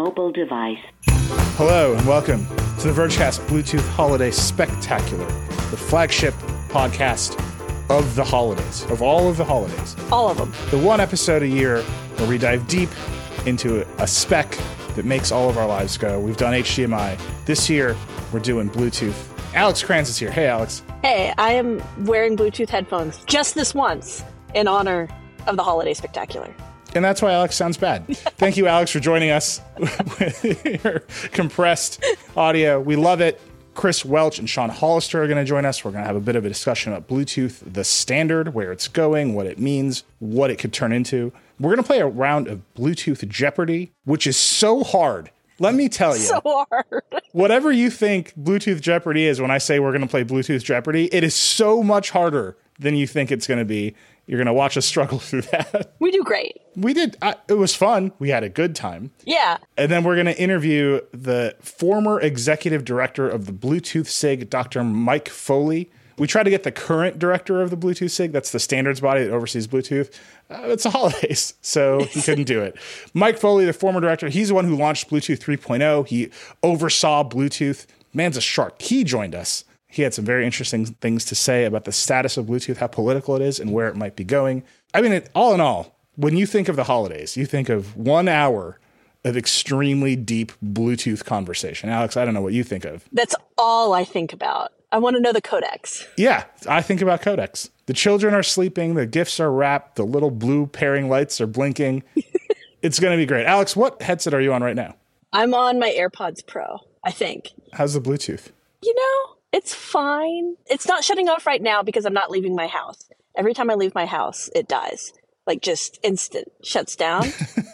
Connected to mobile device. Hello and welcome to the Vergecast Bluetooth Holiday Spectacular, the flagship podcast of the holidays, of all of the holidays. All of them. The one episode a year where we dive deep into a spec that makes all of our lives go. We've done HDMI. This year, we're doing Bluetooth. Alex Cranz is here. Hey, Alex. Hey, I am wearing Bluetooth headphones just this once in honor of the holiday spectacular. And that's why Alex sounds bad. Thank you, Alex, for joining us with your compressed audio. We love it. Chris Welch and Sean Hollister are going to join us. We're going to have a bit of a discussion about Bluetooth, the standard, where it's going, what it means, what it could turn into. We're going to play a round of Bluetooth Jeopardy, which is so hard. Let me tell you. So hard. whatever you think Bluetooth Jeopardy is when I say we're going to play Bluetooth Jeopardy, it is so much harder than you think it's going to be. You're going to watch us struggle through that. We do great. We did, uh, it was fun. We had a good time. Yeah. And then we're going to interview the former executive director of the Bluetooth SIG, Dr. Mike Foley. We try to get the current director of the Bluetooth SIG, that's the standards body that oversees Bluetooth. Uh, it's the holidays, so he couldn't do it. Mike Foley, the former director, he's the one who launched Bluetooth 3.0. He oversaw Bluetooth. Man's a shark. He joined us. He had some very interesting things to say about the status of Bluetooth, how political it is, and where it might be going. I mean, it, all in all, when you think of the holidays, you think of one hour of extremely deep Bluetooth conversation. Alex, I don't know what you think of. That's all I think about. I want to know the codecs. Yeah, I think about codecs. The children are sleeping, the gifts are wrapped, the little blue pairing lights are blinking. it's going to be great. Alex, what headset are you on right now? I'm on my AirPods Pro, I think. How's the Bluetooth? You know, it's fine. It's not shutting off right now because I'm not leaving my house. Every time I leave my house, it dies. Like just instant shuts down.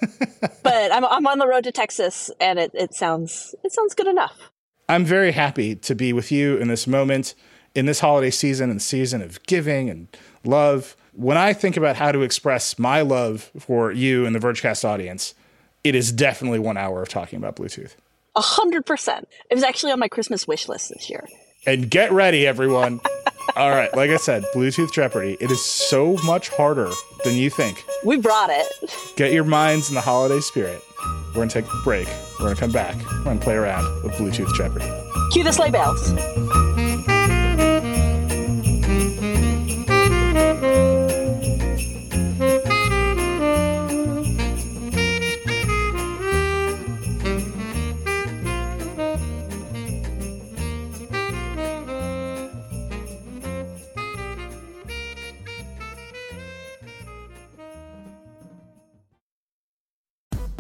but I'm I'm on the road to Texas and it, it sounds it sounds good enough. I'm very happy to be with you in this moment, in this holiday season and season of giving and love. When I think about how to express my love for you and the Vergecast audience, it is definitely one hour of talking about Bluetooth. A hundred percent. It was actually on my Christmas wish list this year. And get ready, everyone. All right, like I said, Bluetooth Jeopardy. It is so much harder than you think. We brought it. Get your minds in the holiday spirit. We're gonna take a break. We're gonna come back. We're gonna play around with Bluetooth Jeopardy. Cue the sleigh bells.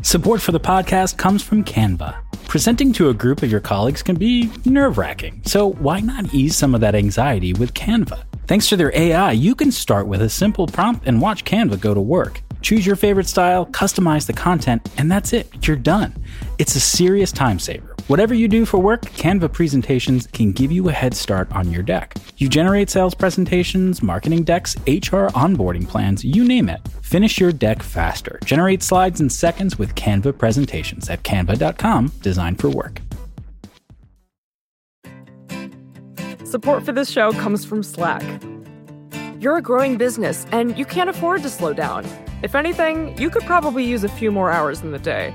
Support for the podcast comes from Canva. Presenting to a group of your colleagues can be nerve wracking, so why not ease some of that anxiety with Canva? Thanks to their AI, you can start with a simple prompt and watch Canva go to work. Choose your favorite style, customize the content, and that's it. You're done. It's a serious time saver. Whatever you do for work, Canva presentations can give you a head start on your deck. You generate sales presentations, marketing decks, HR onboarding plans, you name it. Finish your deck faster. Generate slides in seconds with Canva presentations at canva.com, designed for work. Support for this show comes from Slack. You're a growing business and you can't afford to slow down. If anything, you could probably use a few more hours in the day.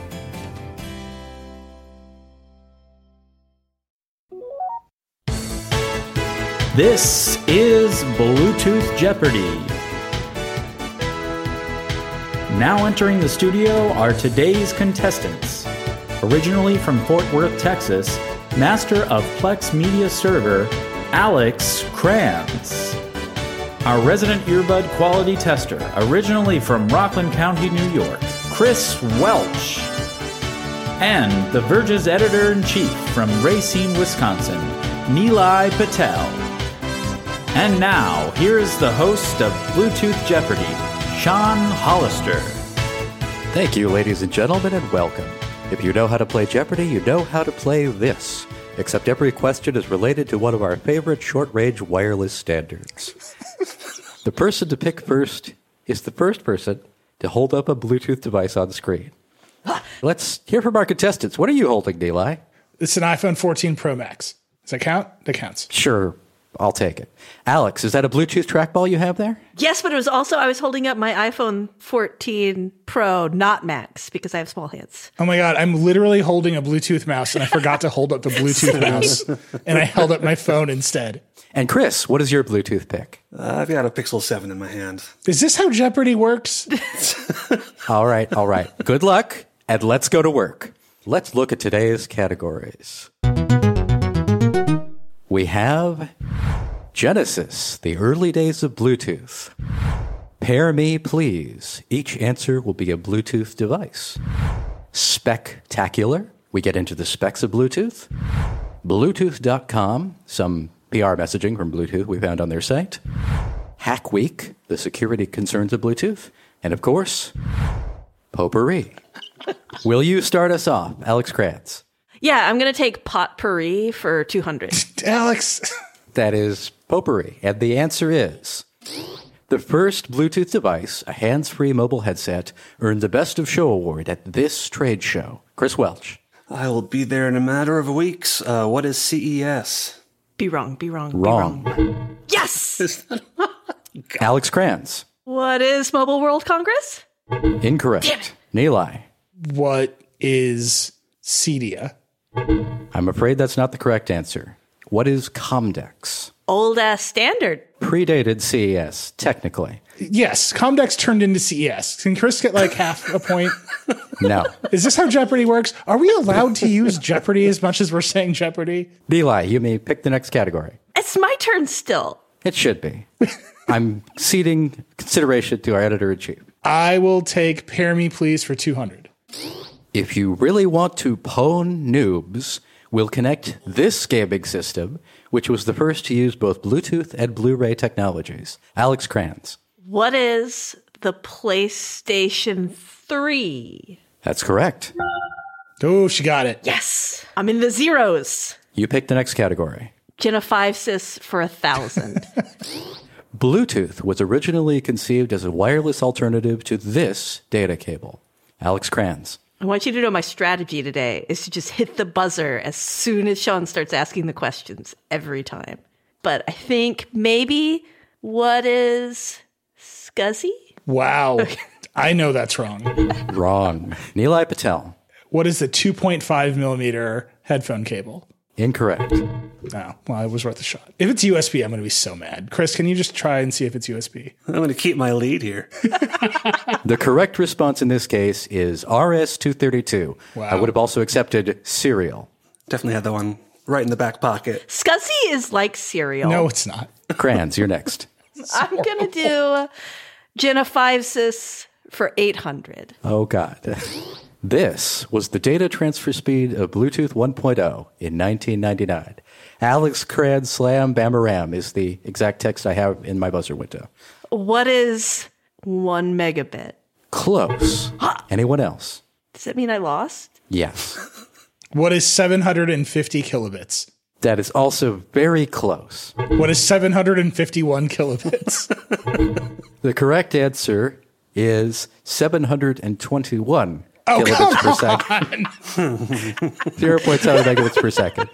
This is Bluetooth Jeopardy. Now entering the studio are today's contestants. Originally from Fort Worth, Texas, master of Plex Media Server, Alex Cranz. Our resident earbud quality tester, originally from Rockland County, New York, Chris Welch. And the Verge's editor in chief from Racine, Wisconsin, Nilay Patel. And now, here is the host of Bluetooth Jeopardy, Sean Hollister. Thank you, ladies and gentlemen, and welcome. If you know how to play Jeopardy, you know how to play this. except every question is related to one of our favorite short range wireless standards. the person to pick first is the first person to hold up a Bluetooth device on screen. Let's hear from our contestants. What are you holding, Nilay? It's an iPhone 14 Pro Max. Does that count? That counts. Sure, I'll take it. Alex, is that a Bluetooth trackball you have there? Yes, but it was also I was holding up my iPhone 14 Pro, not Max, because I have small hands. Oh my god, I'm literally holding a Bluetooth mouse and I forgot to hold up the Bluetooth mouse and I held up my phone instead. And Chris, what is your Bluetooth pick? Uh, I've got a Pixel 7 in my hand. Is this how Jeopardy works? All right, all right. Good luck, and let's go to work. Let's look at today's categories. We have Genesis, the early days of Bluetooth. Pair me, please. Each answer will be a Bluetooth device. Spectacular. We get into the specs of Bluetooth. Bluetooth.com, some PR messaging from Bluetooth we found on their site. Hack Week, the security concerns of Bluetooth. And of course, potpourri. Will you start us off, Alex Cranz? Yeah, I'm gonna take potpourri for 200. Alex. That is potpourri. And the answer is the first Bluetooth device, a hands free mobile headset, earned the Best of Show award at this trade show. Chris Welch. I will be there in a matter of weeks. Uh, what is CES? Be wrong, be wrong, Wrong. be wrong. Yes! Alex Cranz. what is Mobile World Congress? Incorrect. Nilay. What is Cedia? I'm afraid that's not the correct answer. What is Comdex? Old ass standard. Predated CES, technically. Yes, Comdex turned into CES. Can Chris get like half a point? No. Is this how Jeopardy works? Are we allowed to use Jeopardy as much as we're saying Jeopardy? Nilay, you may pick the next category. It's my turn still. It should be. I'm ceding consideration to our editor in chief. I will take Pair Me Please for 200. If you really want to pwn noobs, we'll connect this gaming system, which was the first to use both Bluetooth and Blu-ray technologies. Alex Cranz. What is the PlayStation 3? That's correct. Oh, she got it. Yes. I'm in the zeros. You pick the next category. Genesis for a thousand. Bluetooth was originally conceived as a wireless alternative to this data cable. Alex Cranz. I want you to know my strategy today is to just hit the buzzer as soon as Sean starts asking the questions every time. But I think maybe what is SCSI? Wow. I know that's wrong. Wrong. Nilay Patel. What is the 2.5 millimeter headphone cable? Incorrect. Oh, well, it was worth a shot. If it's USB, I'm going to be so mad. Chris, can you just try and see if it's USB? I'm going to keep my lead here. The correct response in this case is RS-232. Wow. I would have also accepted serial. Definitely had that one right in the back pocket. SCSI is like cereal. No, it's not. Cranz, you're next. I'm going to do Genesis for 800. Oh, God. This was the data transfer speed of Bluetooth 1.0 in 1999. Alex Cranz Slam Bamaram is the exact text I have in my buzzer window. What is one megabit? Close. Anyone else? Does that mean I lost? Yes. What is 750 kilobits? That is also very close. What is 751 kilobits? The correct answer is 721 Oh, kilobits per second. 0.7 megabits per second.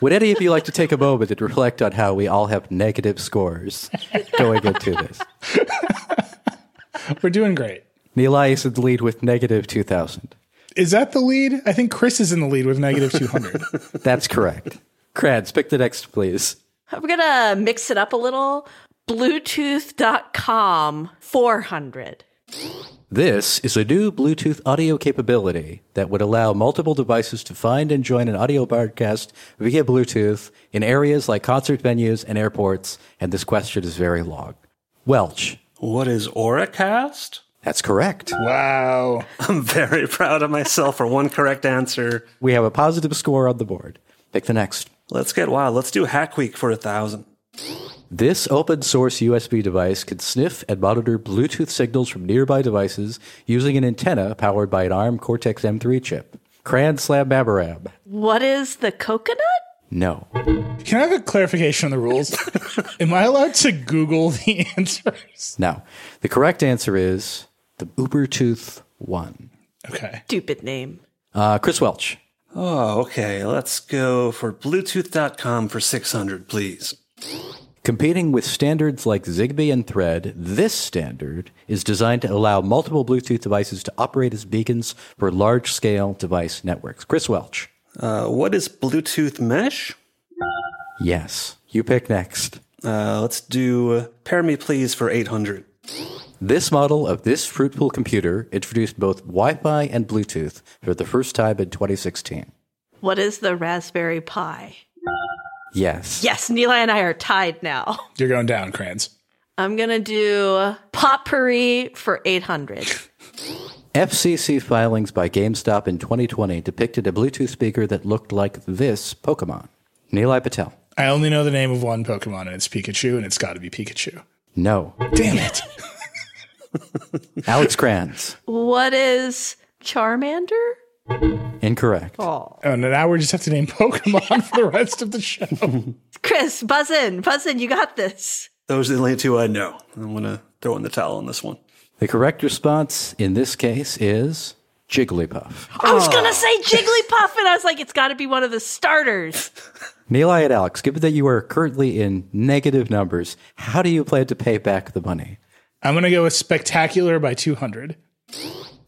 Would any of you like to take a moment and reflect on how we all have negative scores going into this? We're doing great. Nilay is in the lead with negative 2,000. Is that the lead? I think Chris is in the lead with negative 200. That's correct. Cranz, pick the next, please. I'm going to mix it up a little. Bluetooth.com 400. This is a new Bluetooth audio capability that would allow multiple devices to find and join an audio broadcast via Bluetooth in areas like concert venues and airports, and this question is very long. Welch, What is Auracast? that's correct. wow. I'm very proud of myself for one correct answer. We have a positive score on the board. Pick the next. Let's get wild. Let's do Hack Week for a thousand. This open source USB device can sniff and monitor Bluetooth signals from nearby devices using an antenna powered by an ARM Cortex M3 chip. Cran Slam Babarab. What is the coconut? No. Can I have a clarification on the rules? Am I allowed to Google the answers? No. The correct answer is the Ubertooth 1. Okay. Stupid name. Uh, Chris Welch. Oh, okay. Let's go for Bluetooth.com for 600, please. Competing with standards like Zigbee and Thread, this standard is designed to allow multiple Bluetooth devices to operate as beacons for large scale device networks. Chris Welch. Uh, what is Bluetooth Mesh? Yes. You pick next. Uh, let's do uh, Pair Me Please for 800. This model of this fruitful computer introduced both Wi Fi and Bluetooth for the first time in 2016. What is the Raspberry Pi? Yes. Yes, Neela and I are tied now. You're going down, Crayons. I'm gonna do potpourri for 800. FCC filings by GameStop in 2020 depicted a Bluetooth speaker that looked like this Pokemon. Nilay Patel. I only know the name of one Pokemon, and it's Pikachu, and it's got to be Pikachu. No. Damn it. Alex Cranz. What is Charmander? Incorrect. Oh, and now we just have to name Pokemon for the rest of the show. Chris, buzz in, buzz in. You got this. Those are the only two I know. I'm going to throw in the towel on this one. The correct response in this case is Jigglypuff. I was gonna say Jigglypuff, and I was like, it's got to be one of the starters. Nilay and Alex, given that you are currently in negative numbers, how do you plan to pay back the money? I'm going to go with Spectacular by 200.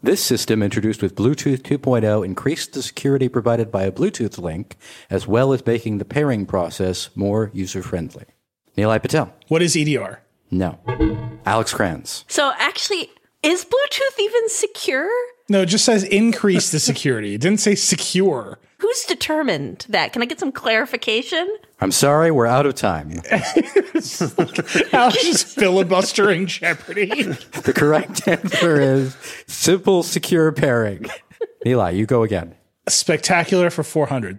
This system, introduced with Bluetooth 2.0, increased the security provided by a Bluetooth link, as well as making the pairing process more user friendly. Nilay Patel. What is EDR? No. Alex Cranz. So actually, is Bluetooth even secure? No, it just says increase the security. It didn't say secure. Who's determined that? Can I get some clarification? I'm sorry, we're out of time. I was just filibustering Jeopardy. The correct answer is simple secure pairing. Nilay, you go again. Spectacular for 400.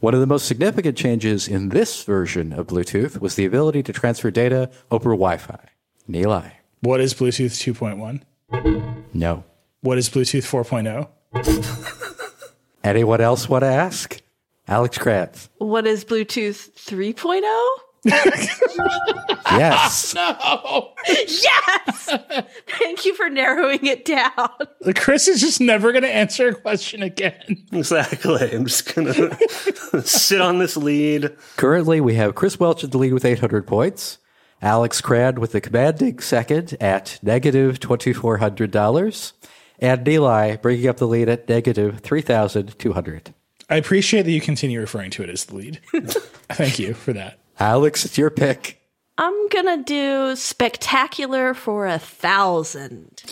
One of the most significant changes in this version of Bluetooth was the ability to transfer data over Wi Fi. Nilay. What is Bluetooth 2.1? No. What is Bluetooth oh? 4.0? Anyone else want to ask? Alex Kratz. What is Bluetooth oh? 3.0? Yes. No. Yes! Thank you for narrowing it down. Chris is just never going to answer a question again. Exactly. I'm just going to sit on this lead. Currently, we have Chris Welch at the lead with 800 points. Alex Crad with the commanding second at negative $2,400. And Nilay bringing up the lead at negative 3,200. I appreciate that you continue referring to it as the lead. Thank you for that. Alex, it's your pick. I'm gonna do spectacular for a thousand.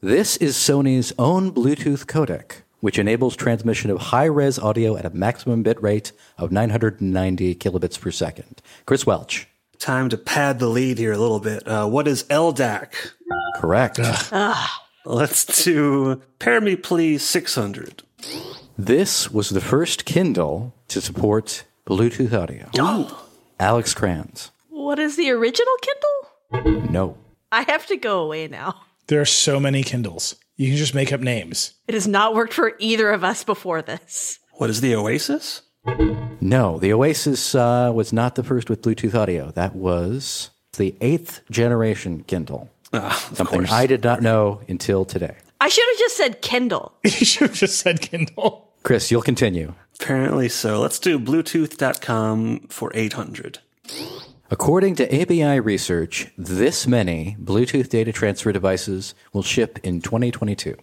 This is Sony's own Bluetooth codec, which enables transmission of high res audio at a maximum bit rate of 990 kilobits per second. Chris Welch. Time to pad the lead here a little bit. Uh, what is LDAC? Correct. Let's do Pair Me Please 600. This was the first Kindle to support Bluetooth audio. Alex Cranz. What is the original Kindle? No. I have to go away now. There are so many Kindles. You can just make up names. It has not worked for either of us before this. What is the Oasis? No, the Oasis uh, was not the first with Bluetooth audio. That was the eighth generation Kindle. Ah, Something course. I did not know until today. I should have just said Kindle. You should have just said Kindle. Chris, you'll continue. Apparently so. Let's do Bluetooth.com for 800. According to ABI research, this many Bluetooth data transfer devices will ship in 2022.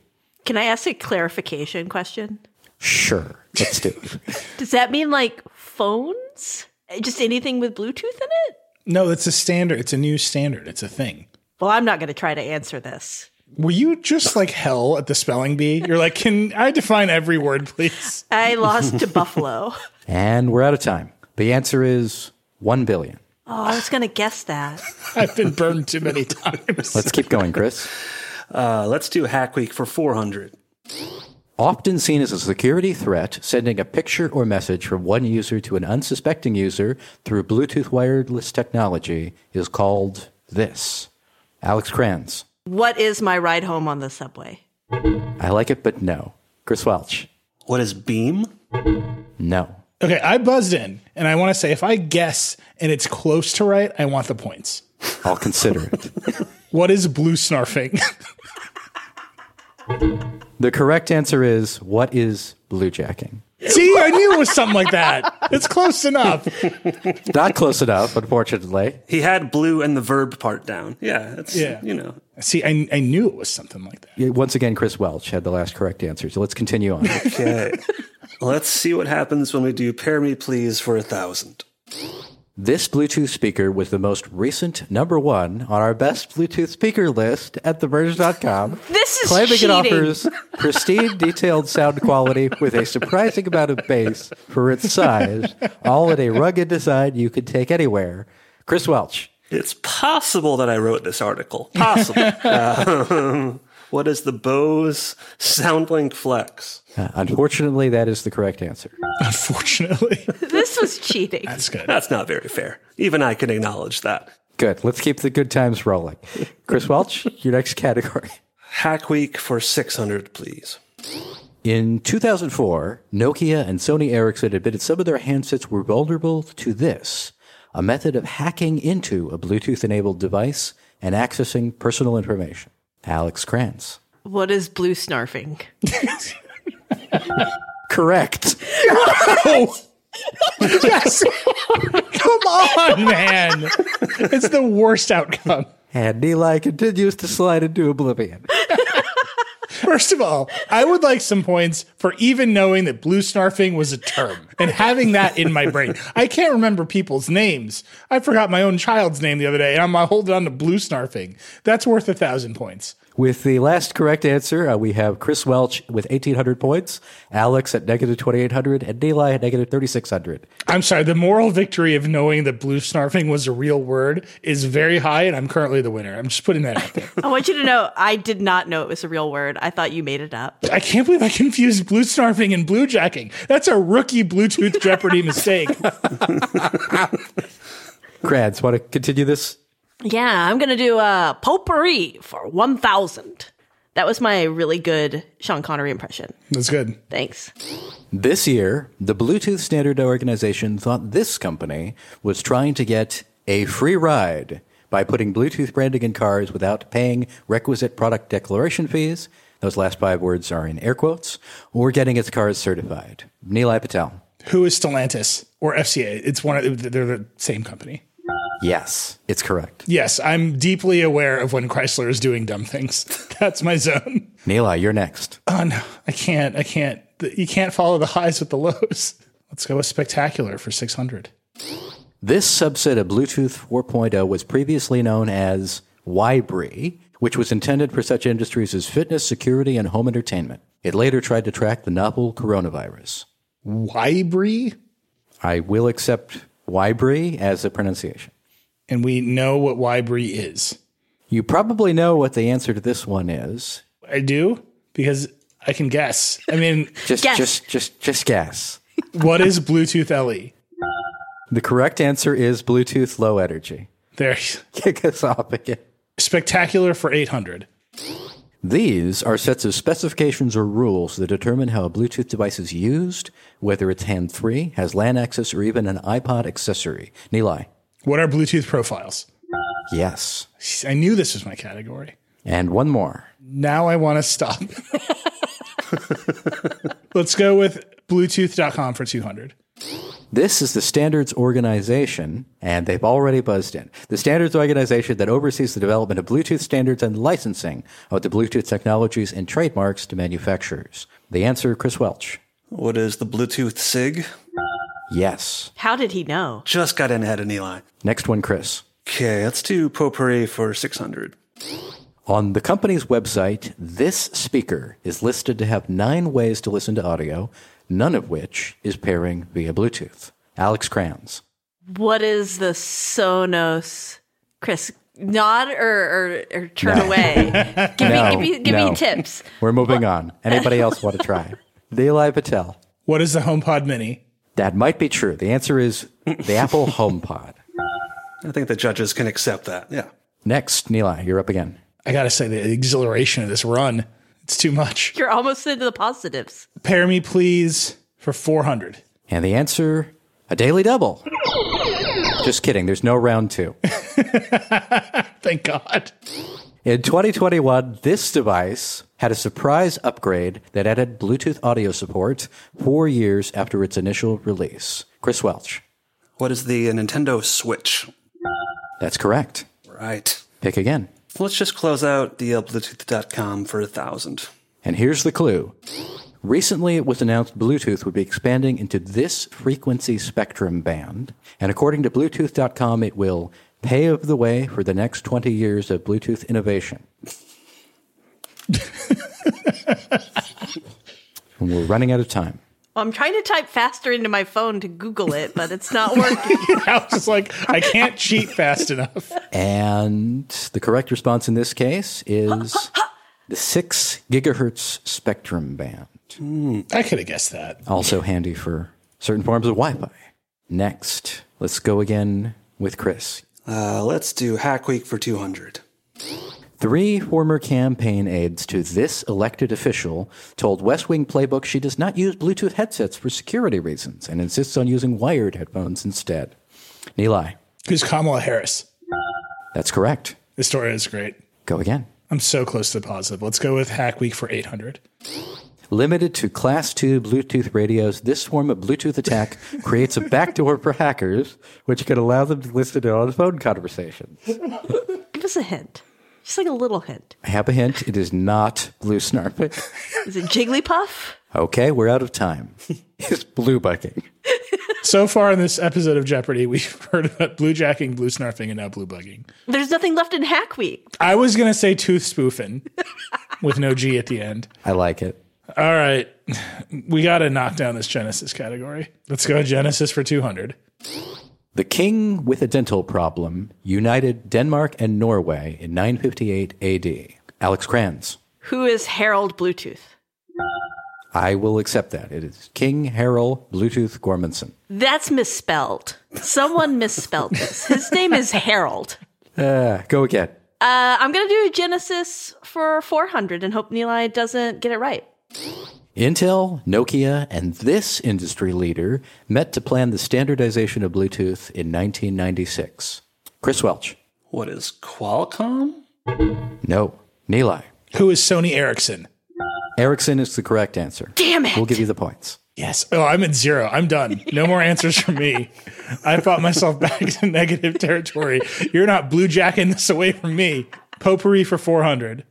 Can I ask a clarification question? Sure, let's do it. Does that mean like phones? Just anything with Bluetooth in it? No, it's a standard. It's a new standard. It's a thing. Well, I'm not going to try to answer this. Were you just like hell at the spelling bee? You're like, can I define every word, please? I lost to Buffalo. And we're out of time. The answer is 1 billion. Oh, I was going to guess that. I've been burned too many times. Let's keep going, Chris. Uh, let's do Hack Week for 400. Often seen as a security threat, sending a picture or message from one user to an unsuspecting user through Bluetooth wireless technology is called this. Alex Cranz. What is my ride home on the subway? I like it, but no. Chris Welch. What is beam? No. Okay, I buzzed in, and I want to say if I guess and it's close to right, I want the points. I'll consider it. What is blue snarfing? The correct answer is what is bluejacking? See, I knew it was something like that. It's close enough. Not close enough, unfortunately. He had blue and the verb part down. Yeah, it's Yeah. you know. See, I, I knew it was something like that. Yeah, Once again, Chris Welch had the last correct answer. So let's continue on. Okay. Let's see what happens when we do pair me please for a thousand. This Bluetooth speaker was the most recent number one on our best Bluetooth speaker list at theverge.com. This is claiming cheating. it offers pristine, detailed sound quality with a surprising amount of bass for its size, all in a rugged design you can take anywhere. Chris Welch. It's possible that I wrote this article. Possible. Um, what is the Bose SoundLink Flex? Uh, unfortunately, that is the correct answer. Unfortunately, This was cheating. that's good. That's not very fair. Even I can acknowledge that. Good. Let's keep the good times rolling. Chris Welch, your next category. Hack Week for 600, please. In 2004, Nokia and Sony Ericsson admitted some of their handsets were vulnerable to this a method of hacking into a Bluetooth enabled device and accessing personal information. Alex Cranz. What is blue snarfing? Correct. Yes. Come on, man. It's the worst outcome. And Eli continues to slide into oblivion. First of all, I would like some points for even knowing that blue snarfing was a term and having that in my brain. I can't remember people's names. I forgot my own child's name the other day, and I'm holding on to blue snarfing. That's worth a thousand points. With the last correct answer, uh, we have Chris Welch with 1,800 points, Alex at negative 2,800, and Eli at negative 3,600. I'm sorry, the moral victory of knowing that blue snarfing was a real word is very high, and I'm currently the winner. I'm just putting that out there. I want you to know I did not know it was a real word. I thought you made it up. I can't believe I confused blue snarfing and blue jacking. That's a rookie Bluetooth Jeopardy mistake. Cranz, want to continue this? Yeah, I'm gonna do a potpourri for one thousand. That was my really good Sean Connery impression. That's good. Thanks. This year, the Bluetooth Standard Organization thought this company was trying to get a free ride by putting Bluetooth branding in cars without paying requisite product declaration fees. Those last five words are in air quotes, or getting its cars certified. Nilay Patel. Who is Stellantis or FCA? It's one of they're the same company. Yes, it's correct. Yes, I'm deeply aware of when Chrysler is doing dumb things. That's my zone. Nilay, you're next. Oh no, I can't. I can't. You can't follow the highs with the lows. Let's go with spectacular for 600. This subset of Bluetooth 4.0 was previously known as Wibree, which was intended for such industries as fitness, security, and home entertainment. It later tried to track the novel coronavirus. Wibree, I will accept Wibree as a pronunciation. and we know what Wibree is. You probably know what the answer to this one is. I do because I can guess. I mean, Just, Guess. just, just, just guess. what is Bluetooth LE? The correct answer is Bluetooth Low Energy. There, Kick us off again. spectacular for 800. These are sets of specifications or rules that determine how a Bluetooth device is used, whether it's hand free, has LAN access, or even an iPod accessory. Nilay. What are Bluetooth profiles? Yes. I knew this was my category. And one more. Now I want to stop. Let's go with Bluetooth.com for 200. This is the Standards Organization, and they've already buzzed in. The Standards Organization that oversees the development of Bluetooth standards and licensing of the Bluetooth technologies and trademarks to manufacturers. The answer, Chris Welch. What is the Bluetooth SIG? Yes. How did he know? Just got in ahead of Eli. Next one, Chris. Okay, let's do potpourri for 600. On the company's website, this speaker is listed to have nine ways to listen to audio, none of which is pairing via Bluetooth. Alex Cranz. What is the Sonos? Chris, nod or, or, or turn No. away. Give No, me, give me, give no. me tips. We're moving on. Anybody else want to try? Nilay Patel. What is the HomePod Mini? That might be true. The answer is the Apple HomePod. I think the judges can accept that. Yeah. Next, Nilay, you're up again. I got to say, the exhilaration of this run. It's too much. You're almost into the positives. Pair me, please, for 400. And the answer a daily double. Just kidding, there's no round two. Thank God. In 2021, this device had a surprise upgrade that added Bluetooth audio support four years after its initial release. Chris Welch. What is the Nintendo Switch? That's correct. Right. Pick again. Let's just close out dlbluetooth.com for a thousand. And here's the clue. Recently, it was announced Bluetooth would be expanding into this frequency spectrum band, and according to Bluetooth.com, it will pave the way for the next 20 years of Bluetooth innovation. we're running out of time. Well, I'm trying to type faster into my phone to Google it, but it's not working. I was just like, I can't cheat fast enough. And the correct response in this case is the 6 gigahertz spectrum band. I could have guessed that. Also handy for certain forms of Wi Fi. Next, let's go again with Chris. Uh, let's do Hack Week for 200. Three former campaign aides to this elected official told West Wing Playbook she does not use Bluetooth headsets for security reasons and insists on using wired headphones instead. Nilay, Who's Kamala Harris? that's correct. This story is great. Go again. I'm so close to the positive. Let's go with Hack Week for 800. Limited to Class 2 Bluetooth radios, this form of Bluetooth attack creates a backdoor for hackers, which can allow them to listen in on phone conversations. Give us a hint. Just like a little hint. I have a hint. It is not Blue Snarping. Is it Jigglypuff? Okay, we're out of time. It's blue bugging. So far in this episode of Jeopardy, we've heard about blue jacking, blue snarfing, and now blue bugging. There's nothing left in Hack Week. I was going to say tooth spoofing with no G at the end. I like it. All right. We got to knock down this Genesis category. Let's go Genesis for 200. The king with a dental problem united Denmark and Norway in 958 AD. Alex Cranz. Who is Harold Bluetooth? I will accept that. It is King Harold Bluetooth Gormanson. That's misspelled. Someone misspelled this. His name is Harold. Uh, go again. Uh, I'm going to do Genesis for 400 and hope Nilay doesn't get it right. Intel, Nokia, and this industry leader met to plan the standardization of Bluetooth in 1996. Chris Welch. What is Qualcomm? No. Nilay. Who is Sony Ericsson? Ericsson is the correct answer. Damn it. We'll give you the points. Yes. Oh, I'm at zero. I'm done. No more answers from me. I fought myself back to negative territory. You're not bluejacking this away from me. Potpourri for 400.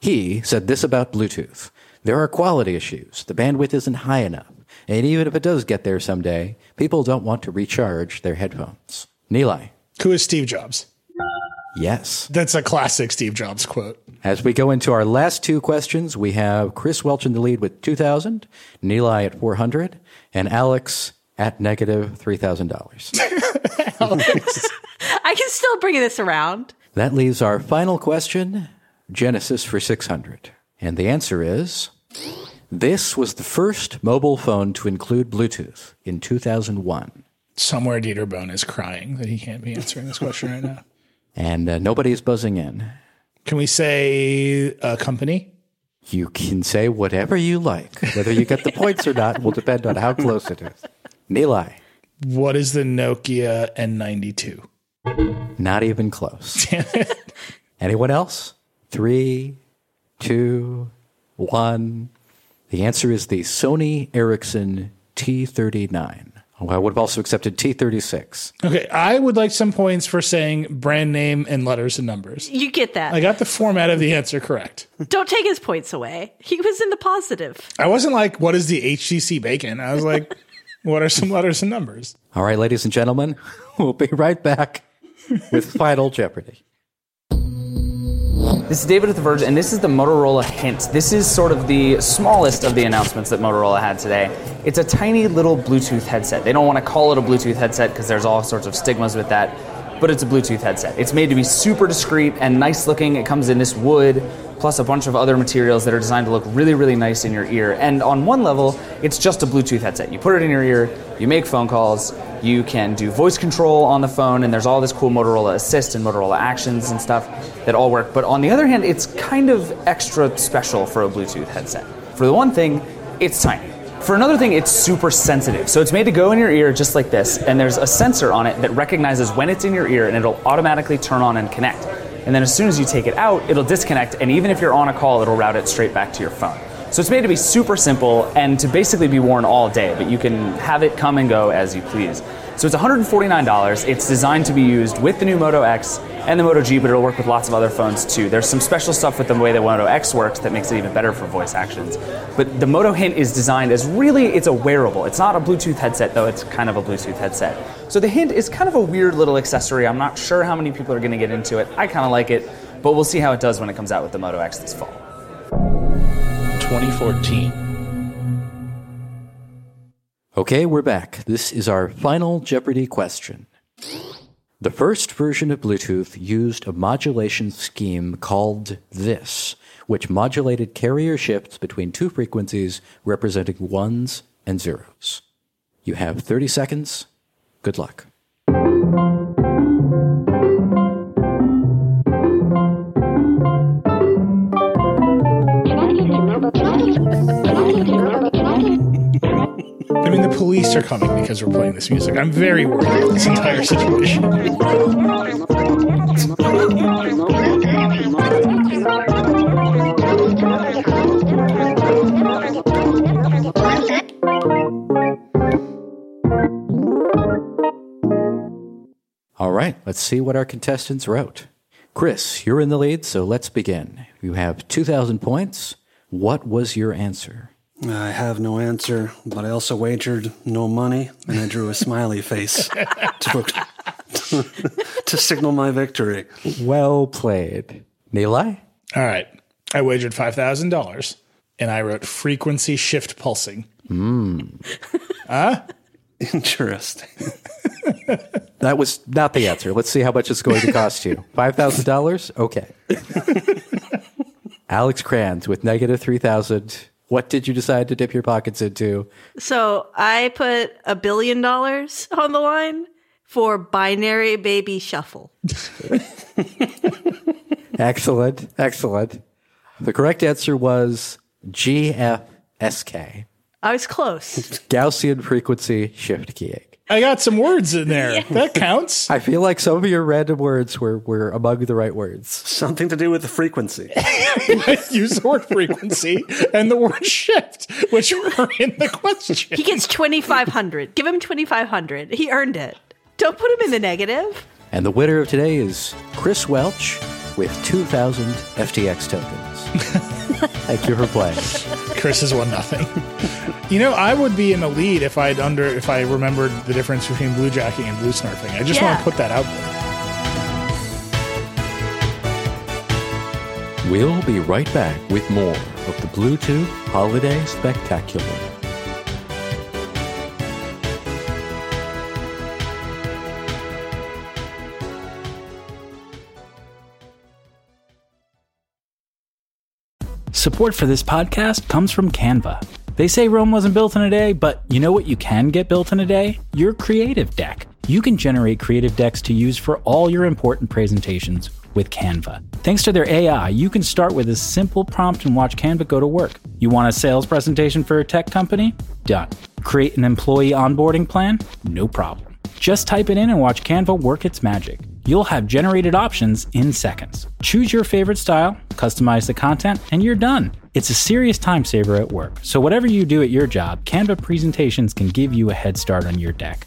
He said this about Bluetooth. There are quality issues. The bandwidth isn't high enough. And even if it does get there someday, people don't want to recharge their headphones. Nilay. Who is Steve Jobs? Yes. That's a classic Steve Jobs quote. As we go into our last two questions, we have Chris Welch in the lead with 2,000, Nilay at 400, and Alex at negative $3,000. I can still bring this around. that leaves our final question, Genesis for 600. And the answer is this was the first mobile phone to include Bluetooth in 2001. Somewhere Dieter Bohn is crying that he can't be answering this question right now. And uh, nobody is buzzing in. Can we say a company? You can say whatever you like. Whether you get the points or not will depend on how close it is. Nilay, What is the Nokia N92? not even close. Anyone else? Three, two, one. The answer is the Sony Ericsson T39. Oh, I would have also accepted T36. Okay, I would like some points for saying brand name and letters and numbers. You get that. I got the format of the answer correct. Don't take his points away. He was in the positive. I wasn't like, what is the HTC bacon? I was like, what are some letters and numbers? All right, ladies and gentlemen, we'll be right back with Final Jeopardy. This is David with The Verge, and this is the Motorola Hint. This is sort of the smallest of the announcements that Motorola had today. It's a tiny little Bluetooth headset. They don't want to call it a Bluetooth headset because there's all sorts of stigmas with that, but it's a Bluetooth headset. It's made to be super discreet and nice looking. It comes in this wood plus a bunch of other materials that are designed to look really, really nice in your ear. And on one level, it's just a Bluetooth headset. You put it in your ear, you make phone calls, you can do voice control on the phone, and there's all this cool Motorola Assist and Motorola Actions and stuff that all work. But on the other hand, it's kind of extra special for a Bluetooth headset. For the one thing, it's tiny. For another thing, it's super sensitive. So it's made to go in your ear just like this, and there's a sensor on it that recognizes when it's in your ear and it'll automatically turn on and connect. And then as soon as you take it out, it'll disconnect, and even if you're on a call, it'll route it straight back to your phone. So it's made to be super simple and to basically be worn all day, but you can have it come and go as you please. So it's $149. It's designed to be used with the new Moto X and the Moto G, but it'll work with lots of other phones too. There's some special stuff with the way the Moto X works that makes it even better for voice actions. But the Moto Hint is designed as really it's a wearable. It's not a Bluetooth headset though, it's kind of a Bluetooth headset. So the Hint is kind of a weird little accessory. I'm not sure how many people are going to get into it. I kind of like it, but we'll see how it does when it comes out with the Moto X this fall. 2014. Okay, we're back. This is our final Jeopardy question. The first version of Bluetooth used a modulation scheme called this, which modulated carrier shifts between two frequencies representing ones and zeros. You have 30 seconds. Good luck. I mean, the police are coming because we're playing this music. I'm very worried about this entire situation. All right, let's see what our contestants wrote. Chris, you're in the lead, so let's begin. You have 2,000 points. What was your answer? I have no answer, but I also wagered no money, and I drew a smiley face to, to signal my victory. Well played. Nilay? All right. I wagered $5,000 and I wrote frequency shift pulsing. Mm. Huh? Interesting. That was not the answer. Let's see how much it's going to cost you. $5,000? Okay. Alex Cranz with negative 3,000. What did you decide to dip your pockets into? So I put a billion dollars on the line for binary baby shuffle. Excellent. Excellent. The correct answer was GFSK, I was close. Gaussian frequency shift keying. I got some words in there. That counts. I feel like some of your random words were, were among the right words. Something to do with the frequency. Use the word frequency and the word shift, which were in the question. He gets 2500 Give him 2500 He earned it. Don't put him in the negative. And the winner of today is Chris Welch with 2,000 FTX tokens. Thank you for playing. Chris has won nothing. You know, I would be in the lead if I'd under if I remembered the difference between blue jacking and blue snarfing. I just want to put that out there. We'll be right back with more of the Bluetooth Holiday Spectacular. Support for this podcast comes from Canva. They say Rome wasn't built in a day, but you know what you can get built in a day? Your creative deck. You can generate creative decks to use for all your important presentations with Canva. Thanks to their AI, you can start with a simple prompt and watch Canva go to work. You want a sales presentation for a tech company? Done. Create an employee onboarding plan? No problem. Just type it in and watch Canva work its magic. You'll have generated options in seconds. Choose your favorite style, customize the content, and you're done. It's a serious time saver at work, so whatever you do at your job, Canva presentations can give you a head start on your deck.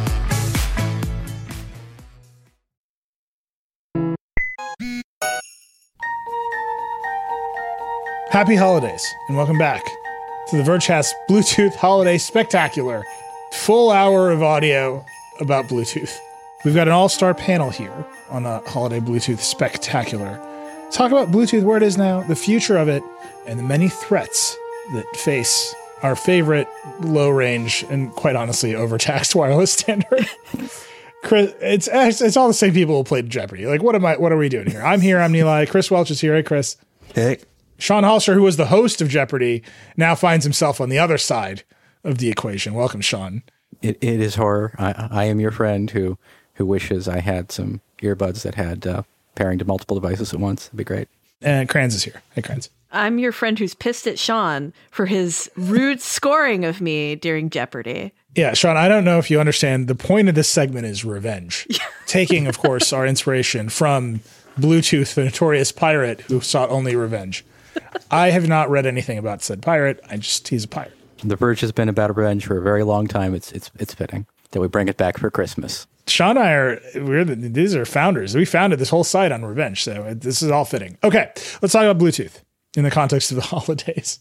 Happy holidays and welcome back to the Vergecast Bluetooth Holiday Spectacular. Full hour of audio about Bluetooth. We've got an all star panel here on the Holiday Bluetooth Spectacular. Talk about Bluetooth, where it is now, the future of it, and the many threats that face our favorite low range and quite honestly overtaxed wireless standard. Chris, it's it's all the same people who played Jeopardy. Like, what am I? What are we doing here? I'm here. I'm Nilay. Chris Welch is here. Hey, Chris. Hey. Sean Hollister, who was the host of Jeopardy, now finds himself on the other side of the equation. Welcome, Sean. It, it is horror. I, I am your friend who who wishes I had some earbuds that had uh, pairing to multiple devices at once. It'd be great. And Cranz is here. Hey, Cranz. I'm your friend who's pissed at Sean for his rude scoring of me during Jeopardy. Yeah, Sean, I don't know if you understand. The point of this segment is revenge. Taking, of course, our inspiration from Bluetooth, the notorious pirate who sought only revenge. I have not read anything about said pirate. I just, he's a pirate. The Verge has been about revenge for a very long time. It's it's it's fitting that we bring it back for Christmas. Sean and I are we're the, these are founders. We founded this whole site on revenge, so this is all fitting. Okay, let's talk about Bluetooth in the context of the holidays.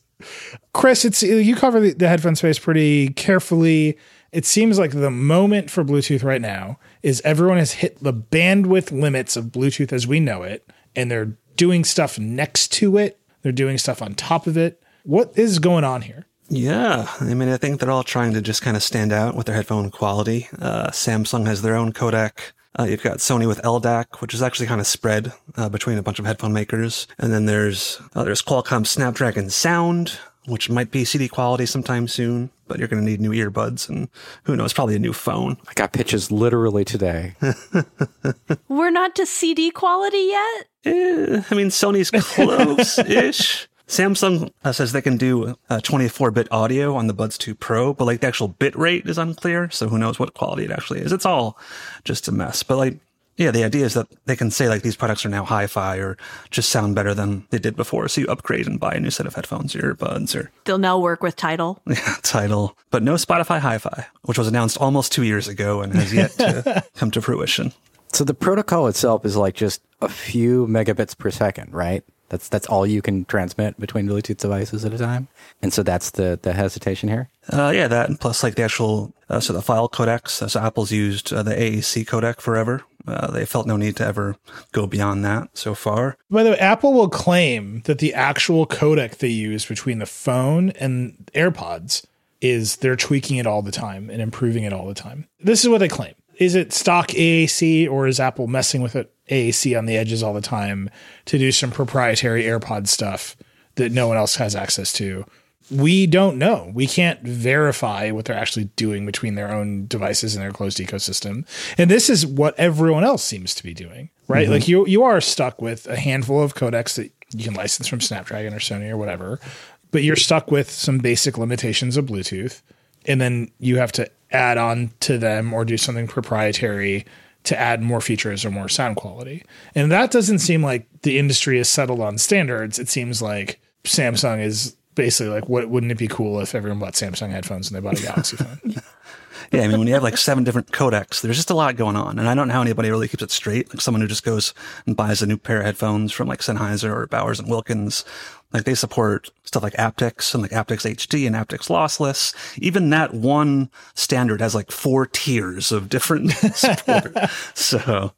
Chris, it's you cover the, the headphone space pretty carefully. It seems like the moment for Bluetooth right now is everyone has hit the bandwidth limits of Bluetooth as we know it, and they're doing stuff next to it. They're doing stuff on top of it. What is going on here? Yeah, I mean, I think they're all trying to just kind of stand out with their headphone quality. Uh, Samsung has their own codec. Uh, you've got Sony with LDAC, which is actually kind of spread uh, between a bunch of headphone makers, and then there's uh, there's Qualcomm Snapdragon Sound, which might be CD quality sometime soon, but you're going to need new earbuds and who knows, probably a new phone. I got pitches literally today. We're not to CD quality yet. Eh, I mean, Sony's close-ish. Samsung uh, says they can do uh, 24 bit audio on the Buds 2 Pro, but like the actual bit rate is unclear. So who knows what quality it actually is. It's all just a mess. But like, yeah, the idea is that they can say like these products are now hi-fi or just sound better than they did before. So you upgrade and buy a new set of headphones or earbuds or They'll now work with Tidal. yeah, Tidal, but no Spotify hi-fi, which was announced almost two years ago and has yet to come to fruition. So the protocol itself is like just a few megabits per second, right? That's that's all you can transmit between Bluetooth devices at a time, and so that's the the hesitation here. Uh, yeah, that and plus like the actual uh, so the file codecs. Uh, so Apple's used uh, the AAC codec forever. Uh, they felt no need to ever go beyond that so far. By the way, Apple will claim that the actual codec they use between the phone and AirPods is they're tweaking it all the time and improving it all the time. This is what they claim. Is it stock AAC or is Apple messing with it AAC on the edges all the time to do some proprietary AirPod stuff that no one else has access to? We don't know. We can't verify what they're actually doing between their own devices and their closed ecosystem. And this is what everyone else seems to be doing, right? Mm-hmm. Like you you are stuck with a handful of codecs that you can license from Snapdragon or Sony or whatever, but you're stuck with some basic limitations of Bluetooth. And then you have to add on to them or do something proprietary to add more features or more sound quality. And that doesn't seem like the industry is settled on standards. It seems like Samsung is basically like, what wouldn't it be cool if everyone bought Samsung headphones and they bought a Galaxy phone? Yeah, I mean, when you have like seven different codecs, there's just a lot going on. And I don't know how anybody really keeps it straight. Like someone who just goes and buys a new pair of headphones from like Sennheiser or Bowers and Wilkins. Like they support stuff like aptX and like aptX HD and aptX lossless. Even that one standard has like four tiers of different support. so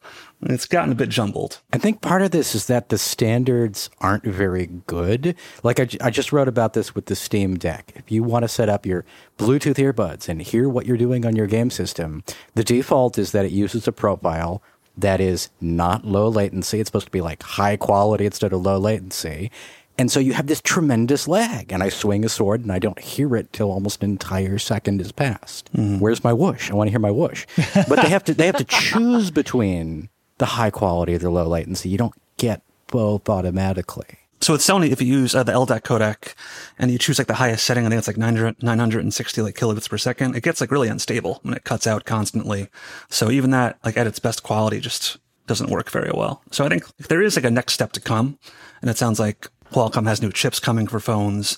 It's gotten a bit jumbled. I think part of this is that the standards aren't very good. Like I, I just wrote about this with the Steam Deck. If you want to set up your Bluetooth earbuds and hear what you're doing on your game system, the default is that it uses a profile that is not low latency. It's supposed to be like high quality instead of low latency. And so you have this tremendous lag, and I swing a sword and I don't hear it till almost an entire second has passed. Mm-hmm. Where's my whoosh? I want to hear my whoosh. But they have to they have to choose between the high quality or the low latency. You don't get both automatically. So with Sony, if you use uh, the LDAC codec and you choose like the highest setting, I think it's like 900, 960 like kilobits per second, it gets like really unstable when it cuts out constantly. So even that, like at its best quality, just doesn't work very well. So I think there is like a next step to come, and it sounds like Qualcomm has new chips coming for phones,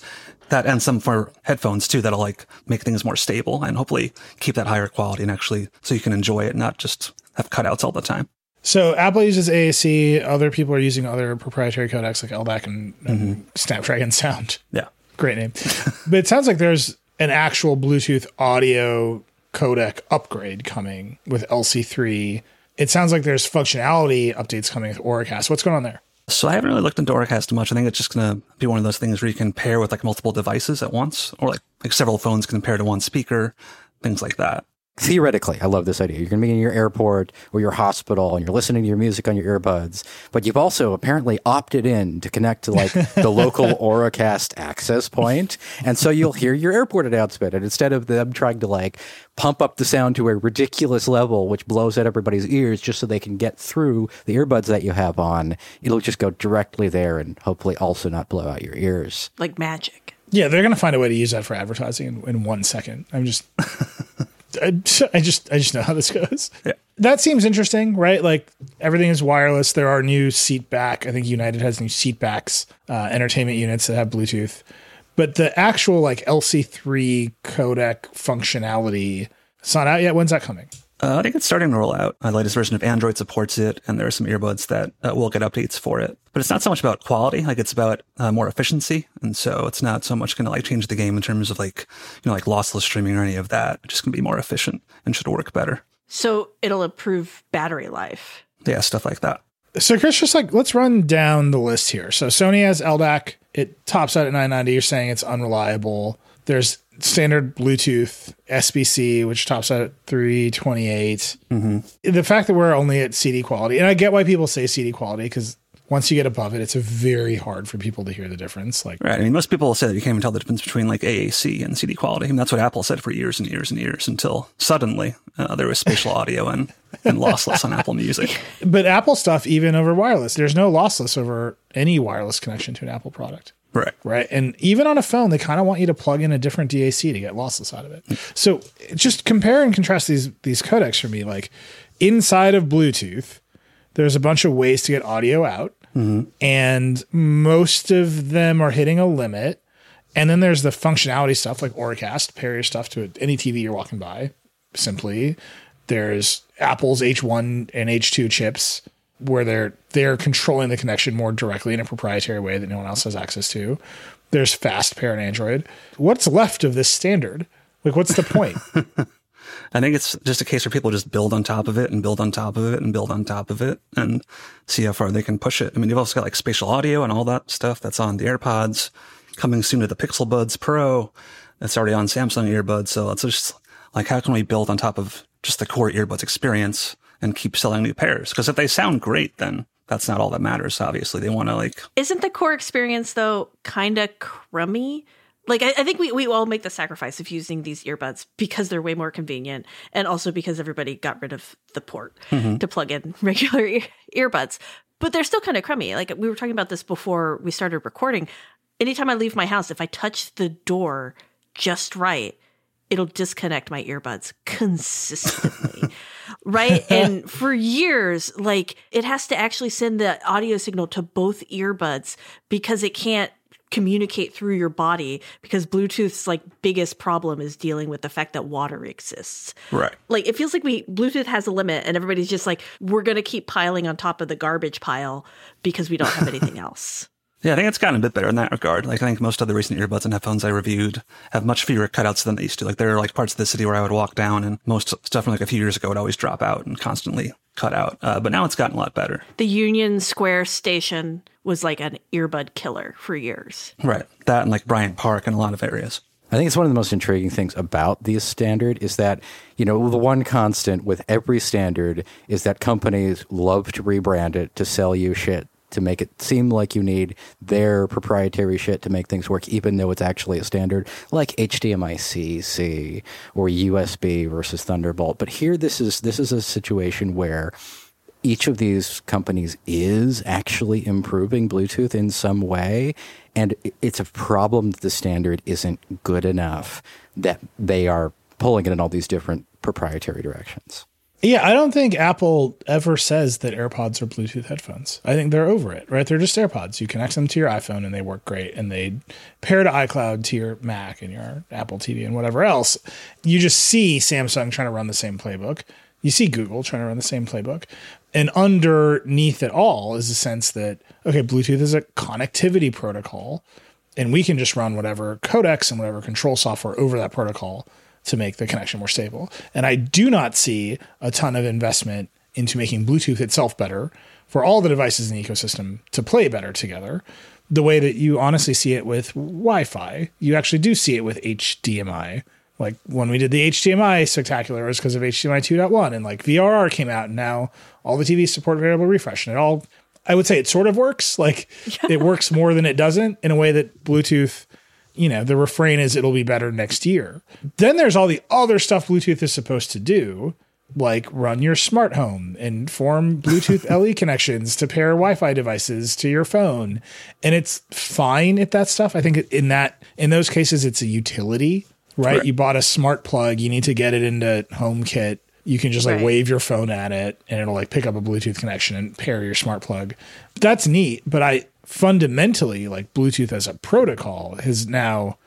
that and some for headphones too, that'll like make things more stable and hopefully keep that higher quality and actually so you can enjoy it, not just have cutouts all the time. So Apple uses AAC. Other people are using other proprietary codecs like LDAC and, and mm-hmm. Snapdragon Sound. Yeah. Great name. but it sounds like there's an actual Bluetooth audio codec upgrade coming with LC3. It sounds like there's functionality updates coming with Auracast. What's going on there? So I haven't really looked into Auracast much. I think it's just going to be one of those things where you can pair with like multiple devices at once, or like like several phones can pair to one speaker, things like that. Theoretically, I love this idea. You're going to be in your airport or your hospital and you're listening to your music on your earbuds, but you've also apparently opted in to connect to like the local Auracast access point. And so you'll hear your airport announcement. And instead of them trying to like pump up the sound to a ridiculous level, which blows out everybody's ears just so they can get through the earbuds that you have on, it'll just go directly there and hopefully also not blow out your ears. Like magic. Yeah, they're going to find a way to use that for advertising in, in one second. I'm just, I, I just, I just know how this goes. Yeah. That seems interesting, right? Like everything is wireless. There are new seat back. I think United has new seat backs, uh, entertainment units that have Bluetooth, but the actual like LC3 codec functionality, it's not out yet. When's that coming? Uh, I think it's starting to roll out. My latest version of Android supports it, and there are some earbuds that uh, will get updates for it. But it's not so much about quality; like it's about uh, more efficiency. And so it's not so much going to like change the game in terms of like you know like lossless streaming or any of that. It's just going to be more efficient and should work better. So it'll improve battery life. Yeah, stuff like that. So Chris, just like let's run down the list here. So Sony has LDAC. It tops out at 990. You're saying it's unreliable. There's standard Bluetooth SBC, which tops out at 328. The fact that we're only at CD quality, and I get why people say CD quality because once you get above it, it's very hard for people to hear the difference. Like, Right. I mean, most people say that you can't even tell the difference between like AAC and CD quality. I mean, that's what Apple said for years and years and years until suddenly uh, there was spatial audio and, and lossless on Apple Music. but Apple stuff, even over wireless, there's no lossless over any wireless connection to an Apple product. Right. right? And even on a phone, they kind of want you to plug in a different DAC to get lossless out of it. So just compare and contrast these these codecs for me. Like inside of Bluetooth, there's a bunch of ways to get audio out, mm-hmm. and most of them are hitting a limit. And then there's the functionality stuff like Auracast, pair your stuff to any TV you're walking by. Simply, there's Apple's H1 and H2 chips where they're they're controlling the connection more directly in a proprietary way that no one else has access to. There's fast pair in Android. What's left of this standard? Like, what's the point? I think it's just a case where people just build on top of it and build on top of it and build on top of it and see how far they can push it. I mean, you've also got like spatial audio and all that stuff that's on the AirPods, coming soon to the Pixel Buds Pro. That's already on Samsung earbuds. So it's just like, how can we build on top of just the core earbuds experience and keep selling new pairs? Because if they sound great, then that's not all that matters. Obviously, they want to like Isn't the core experience though kind of crummy? Like I, I think we, we all make the sacrifice of using these earbuds because they're way more convenient, and also because everybody got rid of the port mm-hmm. to plug in regular ear, earbuds. But they're still kind of crummy. Like we were talking about this before we started recording. Anytime I leave my house, if I touch the door just right, it'll disconnect my earbuds consistently. right? And for years, like it has to actually send the audio signal to both earbuds because it can't communicate through your body because Bluetooth's like biggest problem is dealing with the fact that water exists. right. Like it feels like we Bluetooth has a limit and everybody's just like we're going to keep piling on top of the garbage pile because we don't have anything else. Yeah, I think it's gotten a bit better in that regard. Like, I think most of the recent earbuds and headphones I reviewed have much fewer cutouts than they used to. Like, there are like parts of the city where I would walk down and most stuff from like a few years ago would always drop out and constantly cut out. Uh, but now it's gotten a lot better. The Union Square station was like an earbud killer for years. Right. That and like Bryant Park in a lot of areas. I think it's one of the most intriguing things about this standard is that, you know, the one constant with every standard is that companies love to rebrand it to sell you shit to make it seem like you need their proprietary shit to make things work, even though it's actually a standard like HDMI C, C, or USB versus Thunderbolt. But here, this is this is a situation where each of these companies is actually improving Bluetooth in some way, and it's a problem that the standard isn't good enough that they are pulling it in all these different proprietary directions. Yeah, I don't think Apple ever says that AirPods are Bluetooth headphones. I think they're over it, right? They're just AirPods. You connect them to your iPhone and they work great and they pair to iCloud to your Mac and your Apple TV and whatever else. You just see Samsung trying to run the same playbook. You see Google trying to run the same playbook. And underneath it all is a sense that, okay, Bluetooth is a connectivity protocol and we can just run whatever codecs and whatever control software over that protocol to make the connection more stable. And I do not see a ton of investment into making Bluetooth itself better for all the devices in the ecosystem to play better together. The way that you honestly see it with Wi Fi, you actually do see it with HDMI. Like when we did the HDMI spectacular, it was because of HDMI 2.1, and like VRR came out, and now all the TVs support variable refresh, and it all, I would say it sort of works. Like it works more than it doesn't in a way that Bluetooth you know, the refrain is it'll be better next year. Then there's all the other stuff Bluetooth is supposed to do, like run your smart home and form Bluetooth LE connections to pair Wi-Fi devices to your phone. And it's fine at that stuff. I think in that in those cases it's a utility, right? You bought a smart plug, you need to get it into HomeKit. You can just like Right. wave your phone at it and it'll like pick up a Bluetooth connection and pair your smart plug. That's neat, but I fundamentally like Bluetooth as a protocol has now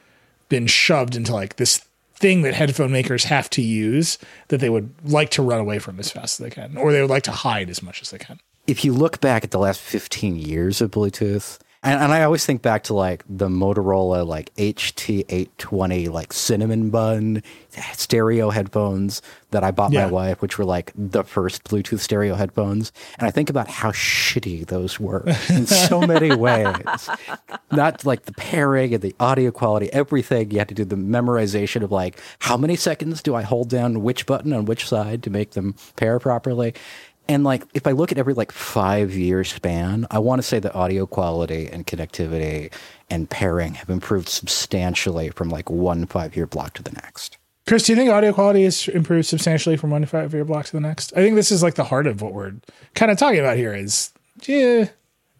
been shoved into like this thing that headphone makers have to use that they would like to run away from as fast as they can, or they would like to hide as much as they can. if you look back at the last 15 years of Bluetooth, and, and I always think back to like the Motorola like HT820 like cinnamon bun stereo headphones that I bought Yeah. my wife, which were like the first Bluetooth stereo headphones. And I think about how shitty those were in so many ways. Not like the pairing and the audio quality, everything. You had to do the memorization of like how many seconds do I hold down which button on which side to make them pair properly. And like, if I look at every like five year span, I want to say that audio quality and connectivity and pairing have improved substantially from like one five year block to the next. Chris, do you think audio quality has improved substantially from one five year block to the next? I think this is like the heart of what we're kind of talking about here is, yeah,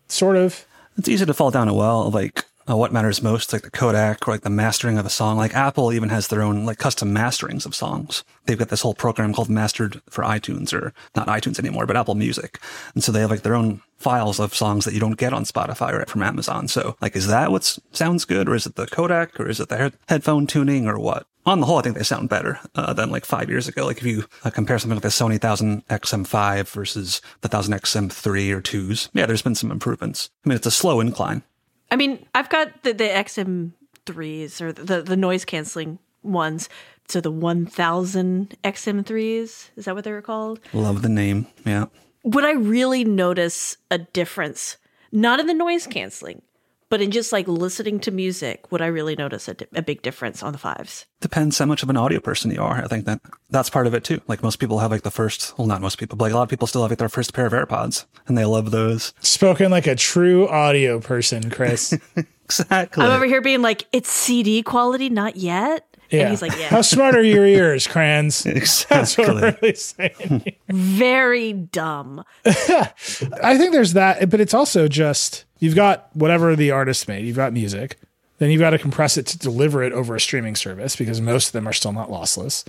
sort of. It's easy to fall down a well of like uh, what matters most, like the codec or like the mastering of a song. Like Apple even has their own like custom masterings of songs. They've got this whole program called Mastered for iTunes or not iTunes anymore, but Apple Music. And so they have like their own files of songs that you don't get on Spotify or from Amazon. So like, is that what sounds good or is it the codec or is it the head- headphone tuning or what? On the whole, I think they sound better uh, than like five years ago. Like if you uh, compare something like the Sony 1000 XM5 versus the 1000 XM3 or 2s, yeah, there's been some improvements. I mean, it's a slow incline. I mean, I've got the, the XM3s or the, the noise canceling ones. So the 1000 XM3s, is that what they were called? Love the name. Yeah. Would I really notice a difference? Not in the noise canceling, but in just like listening to music, would I really notice a, di- a big difference on the fives? Depends how much of an audio person you are. I think that that's part of it too. Like most people have like the first, well, not most people, but like a lot of people still have like their first pair of AirPods and they love those. Spoken like a true audio person, Chris. Exactly. I'm over here being like, it's CD quality, not yet. Yeah. And he's like, yeah. How smart are your ears, Cranz? That's what Exactly. we're really saying. Very dumb. I think there's that, but it's also just you've got whatever the artist made, you've got music, then you've got to compress it to deliver it over a streaming service because most of them are still not lossless.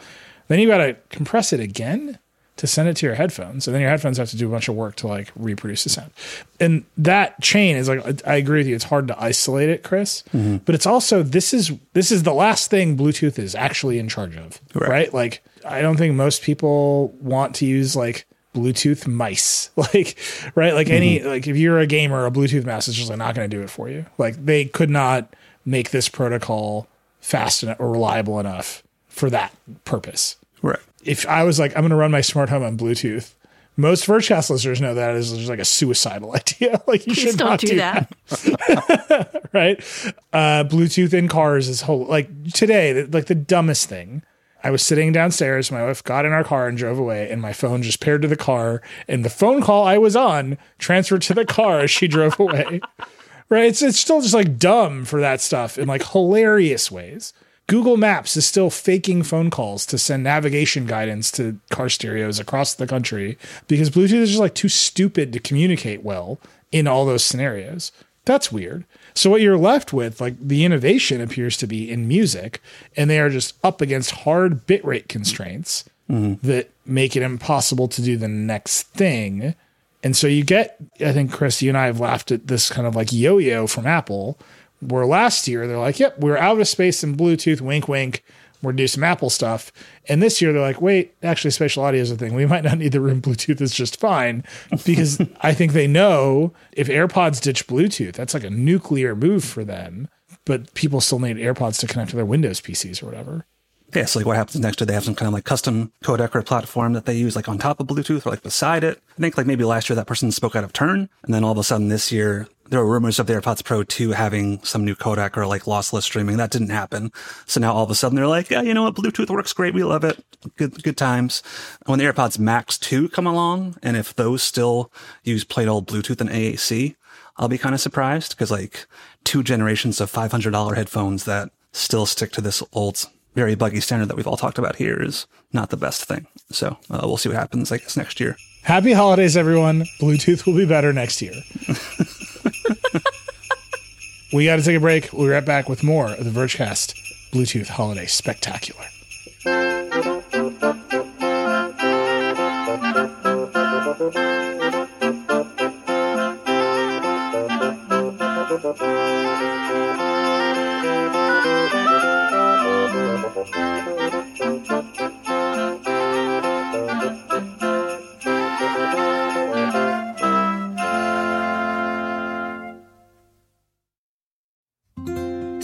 Then you've got to compress it again to send it to your headphones, and then your headphones have to do a bunch of work to like reproduce the sound. And that chain is like I agree with you. It's hard to isolate it, Chris, mm-hmm. but it's also this is this is the last thing Bluetooth is actually in charge of, right? Like I don't think most people want to use like Bluetooth mice, like right, like any like if you're a gamer, a Bluetooth mouse is just like not going to do it for you. Like they could not make this protocol fast enough or reliable enough for that purpose right. if I was like, I'm going to run my smart home on Bluetooth, Most Vergecast listeners know that is just like a suicidal idea. like you Please should don't not do do that. that. right? Uh, Bluetooth in cars is whole like today, like the dumbest thing. I was sitting downstairs. My wife got in our car and drove away, and my phone just paired to the car. And the phone call I was on transferred to the car as she drove away. right? It's it's still just like dumb for that stuff in like hilarious ways. Google Maps is still faking phone calls to send navigation guidance to car stereos across the country because Bluetooth is just like too stupid to communicate well in all those scenarios. That's weird. So what you're left with, like the innovation appears to be in music, and they are just up against hard bitrate constraints mm-hmm. that make it impossible to do the next thing. And so you get, I think, Chris, you and I have laughed at this kind of like yo yo from Apple, where last year they're like, yep, we're out of space in Bluetooth, wink, wink. We're gonna do some Apple stuff. And this year they're like, wait, actually, spatial audio is a thing. We might not need the room Bluetooth is just fine. Because I think they know if AirPods ditch Bluetooth, that's like a nuclear move for them. But people still need AirPods to connect to their Windows PCs or whatever. Yeah, so like what happens next? Do they have some kind of like custom codec or platform that they use like on top of Bluetooth or like beside it? I think like maybe last year that person spoke out of turn, and then all of a sudden this year there were rumors of the AirPods Pro 2 having some new codec or like lossless streaming. That didn't happen. So now all of a sudden they're like, yeah, you know what? Bluetooth works great. We love it. Good, good times. When the AirPods Max 2 come along, and if those still use plain old Bluetooth and AAC, I'll be kind of surprised because like two generations of $500 headphones that still stick to this old, very buggy standard that we've all talked about here is not the best thing. So uh, we'll see what happens, I guess, next year. Happy holidays, everyone. Bluetooth will be better next year. we got to take a break. We'll be right back with more of the Vergecast Bluetooth Holiday Spectacular.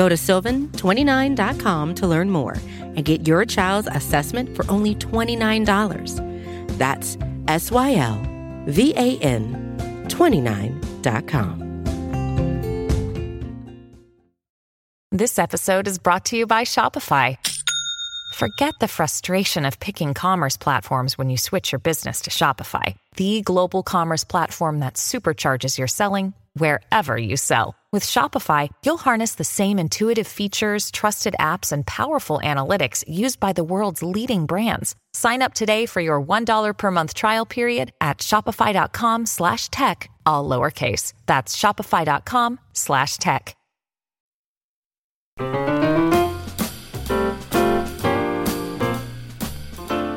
Go to sylvan29.com to learn more and get your child's assessment for only $29. That's S Y L V A N 29.com. This episode is brought to you by Shopify. Forget the frustration of picking commerce platforms when you switch your business to Shopify, the global commerce platform that supercharges your selling wherever you sell. With Shopify, you'll harness the same intuitive features, trusted apps, and powerful analytics used by the world's leading brands. Sign up today for your $1 per month trial period at shopify.com slash tech, all lowercase. That's shopify.com slash tech.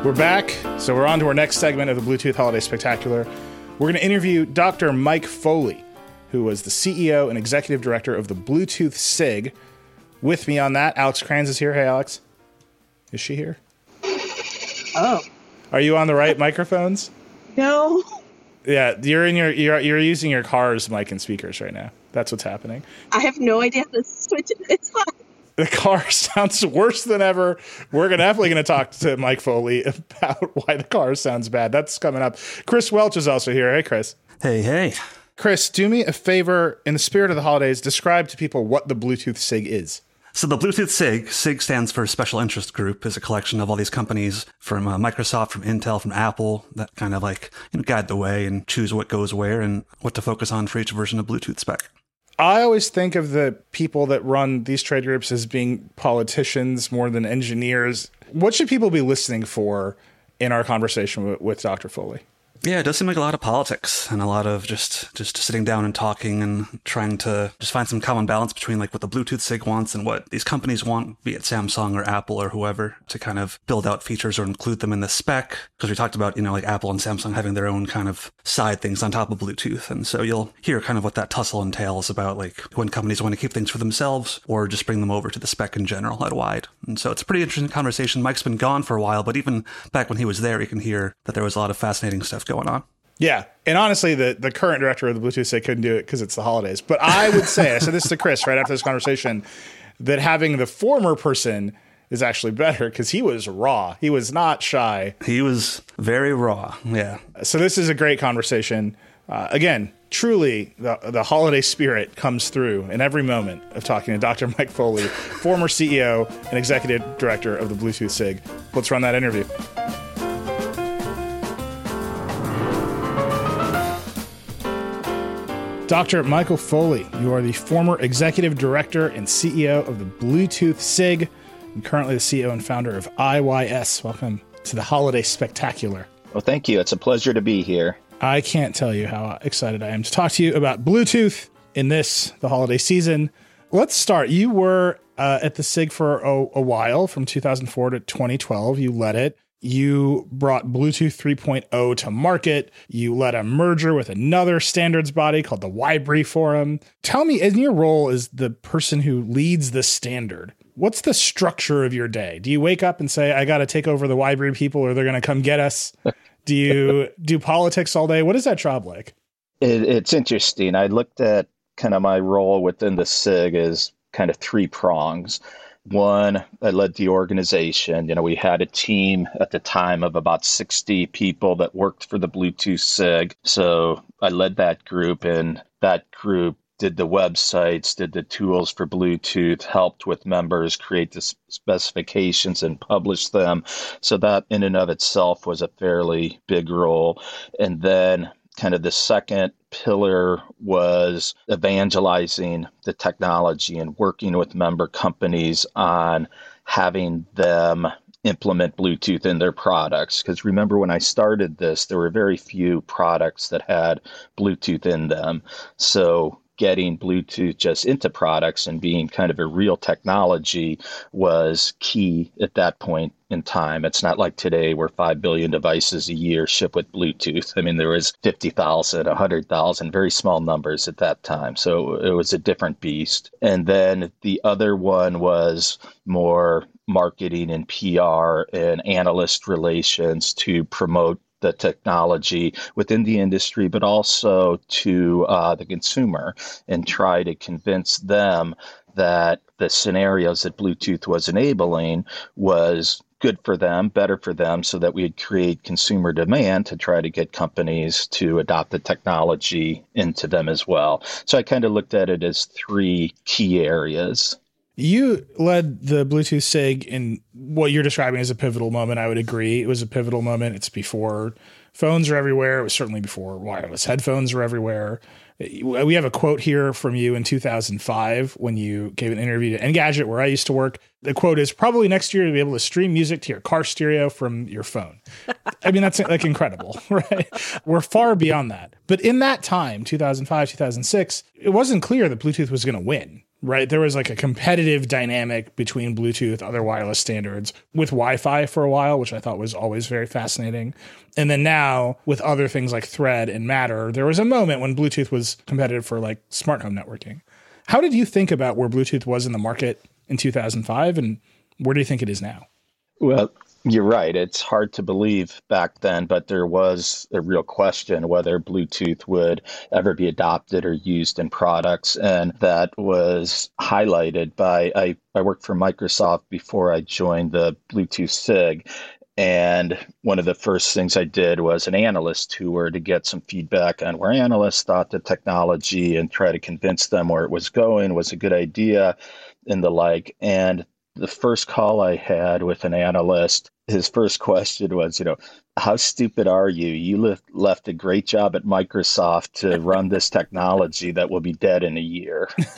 We're back. So we're on to our next segment of the Bluetooth Holiday Spectacular. We're going to interview Dr. Mike Foley, who was the CEO and executive director of the Bluetooth SIG. With me on that, Alex Cranz is here. Hey, Alex. Is she here? Oh. Are you on the right microphones? No. Yeah, you're in your you're you're using your car's mic and speakers right now. That's what's happening. I have no idea how to switch it. It's fine. The car sounds worse than ever. We're gonna definitely gonna talk to Mike Foley about why the car sounds bad. That's coming up. Chris Welch is also here. Hey, Chris. Hey, hey. Chris, do me a favor. In the spirit of the holidays, describe to people what the Bluetooth SIG is. So the Bluetooth SIG, SIG stands for Special Interest Group, is a collection of all these companies from uh, Microsoft, from Intel, from Apple that kind of like you know, guide the way and choose what goes where and what to focus on for each version of Bluetooth spec. I always think of the people that run these trade groups as being politicians more than engineers. What should people be listening for in our conversation with, with Dr. Foley? Yeah, it does seem like a lot of politics and a lot of just just sitting down and talking and trying to just find some common balance between like what the Bluetooth SIG wants and what these companies want, be it Samsung or Apple or whoever, to kind of build out features or include them in the spec. Because we talked about, you know, like Apple and Samsung having their own kind of side things on top of Bluetooth. And so you'll hear kind of what that tussle entails about like when companies want to keep things for themselves or just bring them over to the spec in general at wide. And so it's a pretty interesting conversation. Mike's been gone for a while, but even back when he was there, you can hear that there was a lot of fascinating stuff going on. Yeah, and honestly, the the current director of the Bluetooth SIG couldn't do it because it's the holidays. But I would say, I said this to Chris right after this conversation, that having the former person is actually better because he was raw. He was not shy. He was very raw. Yeah. So this is a great conversation. Uh, again, truly, the the holiday spirit comes through in every moment of talking to Dr. Mike Foley, former CEO and executive director of the Bluetooth SIG. Let's run that interview. Dr. Michael Foley, you are the former executive director and CEO of the Bluetooth SIG, and currently the CEO and founder of IYS. Welcome to the Holiday Spectacular. Well, thank you. It's a pleasure to be here. I can't tell you how excited I am to talk to you about Bluetooth in this, the holiday season. Let's start. You were uh, at the SIG for a, a while, from 2004 to 2012. You led it. You brought Bluetooth 3.0 to market. You led a merger with another standards body called the Wibree Forum. Tell me, in your role as the person who leads the standard, what's the structure of your day? Do you wake up and say, I got to take over the Wibree people or they're going to come get us? do you do politics all day? What is that job like? It, it's interesting. I looked at kind of my role within the SIG as kind of three prongs. One, I led the organization. You know, we had a team at the time of about 60 people that worked for the Bluetooth SIG. So I led that group, and that group did the websites, did the tools for Bluetooth, helped with members create the specifications and publish them. So that in and of itself was a fairly big role. And then kind of the second pillar was evangelizing the technology and working with member companies on having them implement Bluetooth in their products. Because remember, when I started this, there were very few products that had Bluetooth in them. So getting Bluetooth just into products and being kind of a real technology was key at that point in time. It's not like today where 5 billion devices a year ship with Bluetooth. I mean, there was 50,000, 100,000, very small numbers at that time. So it was a different beast. And then the other one was more marketing and PR and analyst relations to promote the technology within the industry, but also to uh, the consumer and try to convince them that the scenarios that Bluetooth was enabling was good for them, better for them, so that we'd create consumer demand to try to get companies to adopt the technology into them as well. So I kind of looked at it as three key areas. You led the Bluetooth SIG in what you're describing as a pivotal moment. I would agree. It was a pivotal moment. It's before phones are everywhere. It was certainly before wireless headphones were everywhere. We have a quote here from you in 2005 when you gave an interview to Engadget, where I used to work. The quote is probably next year to be able to stream music to your car stereo from your phone. I mean, that's like incredible, right? We're far beyond that. But in that time, 2005, 2006, it wasn't clear that Bluetooth was going to win right? There was like a competitive dynamic between Bluetooth, other wireless standards, with Wi Fi for a while, which I thought was always very fascinating. And then now with other things like Thread and Matter, there was a moment when Bluetooth was competitive for like smart home networking. How did you think about where Bluetooth was in the market in 2005 and where do you think it is now? Well, you're right. It's hard to believe back then, but there was a real question whether Bluetooth would ever be adopted or used in products. And that was highlighted by I, I worked for Microsoft before I joined the Bluetooth SIG. And one of the first things I did was an analyst tour to get some feedback on where analysts thought the technology and try to convince them where it was going was a good idea and the like. And the first call I had with an analyst, his first question was, you know, how stupid are you? You left, left a great job at Microsoft to run this technology that will be dead in a year.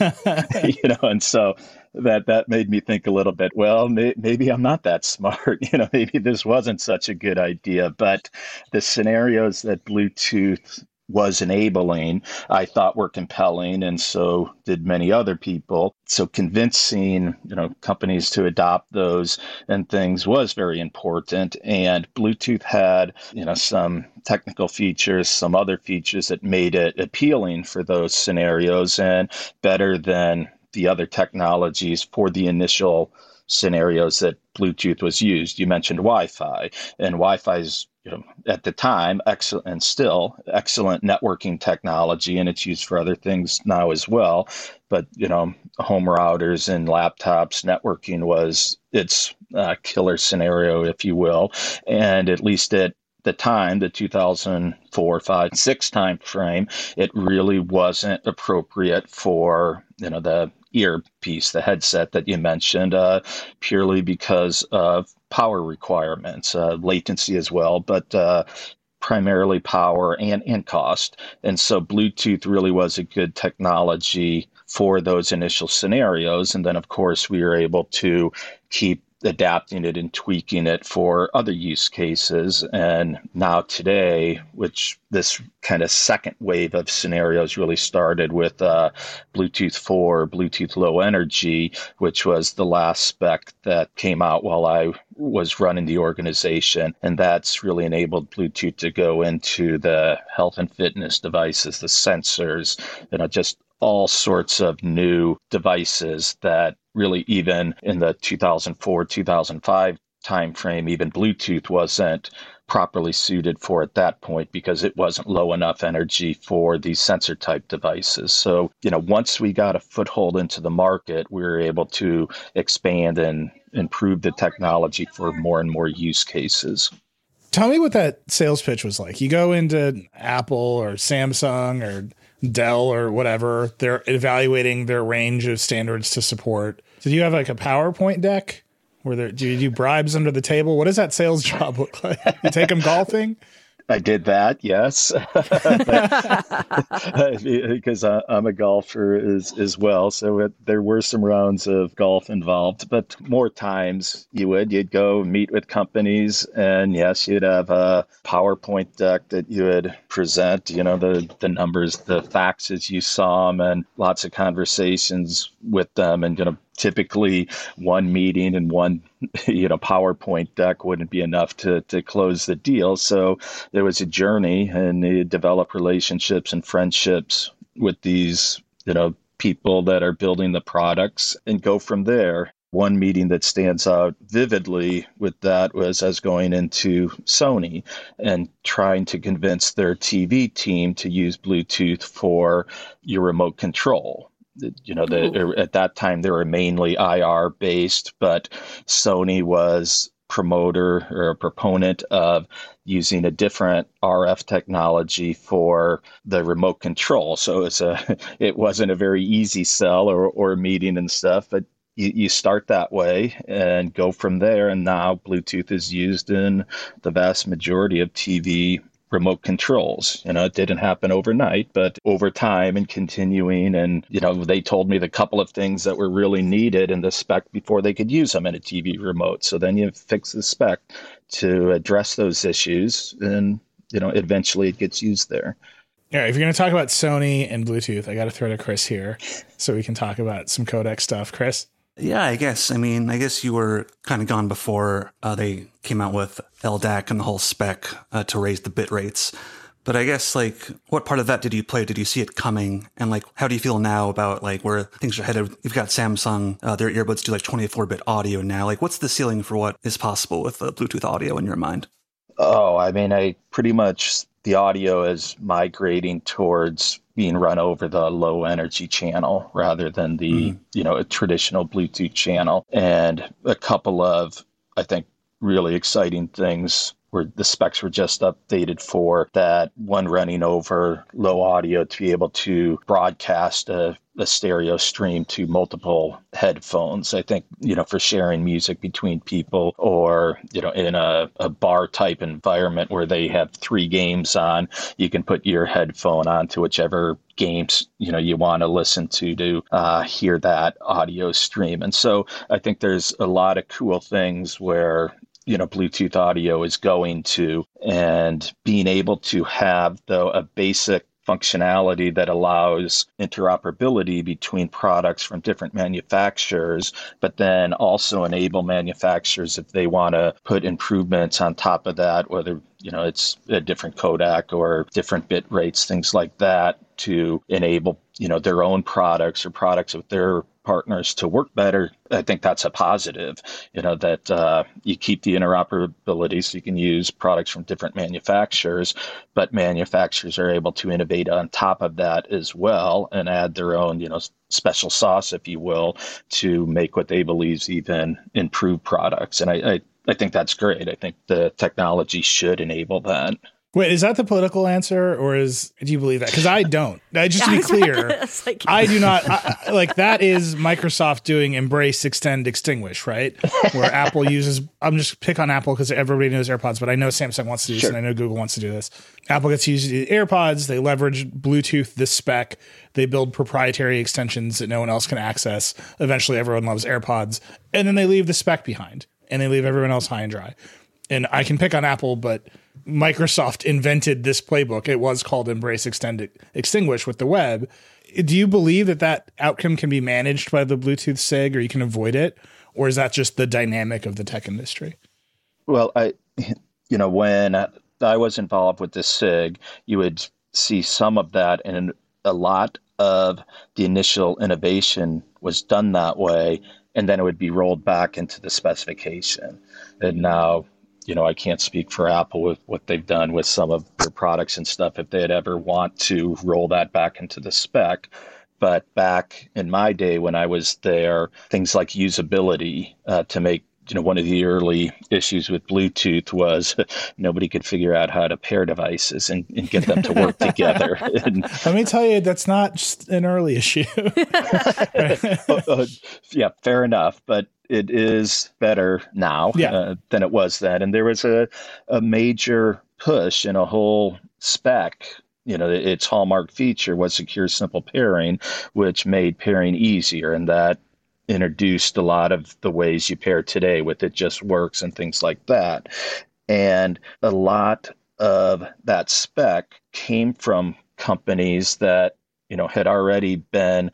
you know, and so that that made me think a little bit. Well, may, maybe I'm not that smart. You know, maybe this wasn't such a good idea. But the scenarios that Bluetooth was enabling, I thought were compelling, and so did many other people. So convincing you know companies to adopt those and things was very important. And Bluetooth had you know some technical features, some other features that made it appealing for those scenarios and better than the other technologies for the initial scenarios that Bluetooth was used. You mentioned Wi-Fi, and Wi-Fi is you know, at the time, excellent and still excellent networking technology, and it's used for other things now as well. But you know, home routers and laptops, networking was its uh, killer scenario, if you will, and at least at the time, the 2004, 5, 6 time frame, it really wasn't appropriate for you know the earpiece, the headset that you mentioned, uh, purely because of power requirements, uh, latency as well, but uh, primarily power and, and cost. And so Bluetooth really was a good technology for those initial scenarios. And then, of course, we were able to keep adapting it and tweaking it for other use cases. And now today, which this kind of second wave of scenarios really started with uh, Bluetooth 4, Bluetooth Low Energy, which was the last spec that came out while I was running the organization. And that's really enabled Bluetooth to go into the health and fitness devices, the sensors, you know, just all sorts of new devices that really even in the 2004 2005 timeframe even bluetooth wasn't properly suited for at that point because it wasn't low enough energy for these sensor type devices. So you know once we got a foothold into the market we were able to expand and improve the technology for more and more use cases. Tell me what that sales pitch was like. You go into apple or samsung or Dell or whatever, they're evaluating their range of standards to support. Did you have like a PowerPoint deck? Where there, do you do bribes under the table? What does that sales job look like? You take them golfing? I did that, yes, because I'm a golfer as as well. So it, there were some rounds of golf involved, but more times you would you'd go meet with companies, and yes, you'd have a PowerPoint deck that you would present. You know the the numbers, the facts as you saw them, and lots of conversations with them, and you know typically one meeting and one you know PowerPoint deck wouldn't be enough to to close the deal. So there was a journey, and they develop relationships and friendships with these you know people that are building the products and go from there. One meeting that stands out vividly with that was as going into Sony and trying to convince their TV team to use Bluetooth for your remote control you know, the, at that time they were mainly IR based, but Sony was promoter or a proponent of using a different RF technology for the remote control. So it's a it wasn't a very easy sell or, or meeting and stuff, but you, you start that way and go from there. And now Bluetooth is used in the vast majority of TV remote controls. You know, it didn't happen overnight, but over time and continuing. And, you know, they told me the couple of things that were really needed in the spec before they could use them in a TV remote. So then you fix the spec to address those issues and, you know, eventually it gets used there. Yeah, if you're going to talk about Sony and Bluetooth, I got to throw to Chris here so we can talk about some codec stuff. Chris? Yeah, I guess. I mean, I guess you were kind of gone before uh, they came out with LDAC and the whole spec uh, to raise the bit rates. But I guess like what part of that did you play? Did you see it coming? And like how do you feel now about like where things are headed? You've got Samsung, uh, their earbuds do like 24 bit audio now. Like what's the ceiling for what is possible with uh, Bluetooth audio in your mind? Oh, I mean, I pretty much the audio is migrating towards being run over the low energy channel rather than the mm. you know a traditional bluetooth channel and a couple of i think really exciting things where the specs were just updated for that one running over low audio to be able to broadcast a, a, stereo stream to multiple headphones. I think, you know, for sharing music between people or, you know, in a, a bar type environment where they have three games on, you can put your headphone on to whichever games you know you want to listen to to uh, hear that audio stream and so i think there's a lot of cool things where you know Bluetooth audio is going to, and being able to have though a basic functionality that allows interoperability between products from different manufacturers, but then also enable manufacturers if they want to put improvements on top of that, whether you know it's a different codec or different bit rates, things like that, to enable you know their own products or products with their partners to work better, I think that's a positive. You know that uh, you keep the interoperability, so you can use products from different manufacturers, but manufacturers are able to innovate on top of that as well and add their own, you know, special sauce, if you will, to make what they believe even improved products. And I, I, I think that's great. I think the technology should enable that. Wait, is that the political answer, or is do you believe that? Because I don't. Just to be clear, like, I do not. I, like that is Microsoft doing embrace, extend, extinguish, right? Where Apple uses. I'm just pick on Apple because everybody knows AirPods, but I know Samsung wants to do this, and I know Google wants to do this. Apple gets to use the AirPods. They leverage Bluetooth, this spec. They build proprietary extensions that no one else can access. Eventually, everyone loves AirPods, and then they leave the spec behind, and they leave everyone else high and dry. And I can pick on Apple, but Microsoft invented this playbook. It was called Embrace, Extend, Extinguish with the web. Do you believe that that outcome can be managed by the Bluetooth SIG or you can avoid it? Or is that just the dynamic of the tech industry? Well, I, you know, when I was involved with the SIG, you would see some of that, and a lot of the initial innovation was done that way, and then it would be rolled back into the specification. And now you know, I can't speak for Apple with what they've done with some of their products and stuff if they'd ever want to roll that back into the spec. But back in my day when I was there, things like usability uh, to make you know one of the early issues with bluetooth was nobody could figure out how to pair devices and, and get them to work together and, let me tell you that's not just an early issue uh, yeah fair enough but it is better now yeah. uh, than it was then. And there was a, a major push in a whole spec. You know, its hallmark feature was secure simple pairing, which made pairing easier. And that introduced a lot of the ways you pair today with it just works and things like that. And a lot of that spec came from companies that, you know, had already been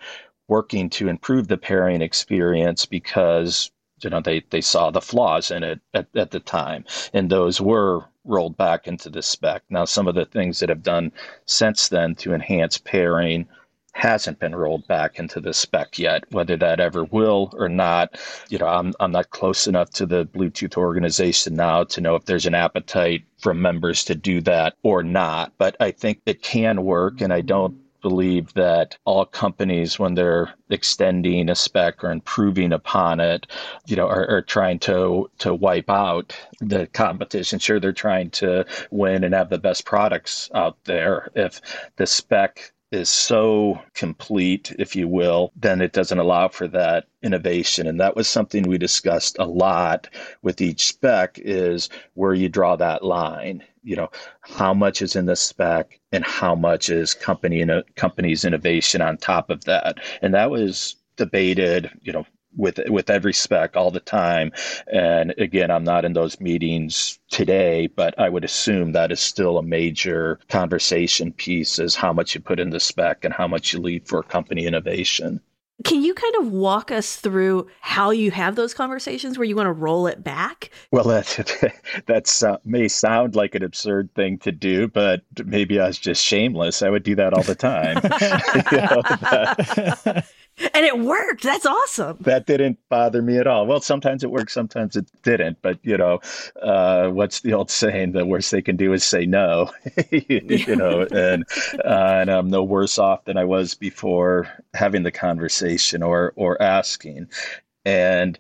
working to improve the pairing experience because you know they, they saw the flaws in it at, at the time and those were rolled back into the spec now some of the things that have done since then to enhance pairing hasn't been rolled back into the spec yet whether that ever will or not you know i'm, I'm not close enough to the bluetooth organization now to know if there's an appetite from members to do that or not but i think it can work and i don't believe that all companies, when they're extending a spec or improving upon it, you know, are, are, trying to to wipe out the competition. Sure, they're trying to win and have the best products out there. If the spec is so complete, if you will, then it doesn't allow for that innovation. And that was something we discussed a lot with each spec is where you draw that line. You know, how much is in the spec and how much is company in company's innovation on top of that. And that was debated, you know, with with every spec all the time. And again, I'm not in those meetings today, but I would assume that is still a major conversation piece is how much you put in the spec and how much you leave for company innovation. Can you kind of walk us through how you have those conversations where you want to roll it back? Well, that that's uh, may sound like an absurd thing to do, but maybe I was just shameless. I would do that all the time. you know, and it worked. That's awesome. That didn't bother me at all. Well, sometimes it worked, sometimes it didn't. But you know, uh, what's the old saying? The worst they can do is say no. you know, and uh, and I'm no worse off than I was before having the conversation or or asking. And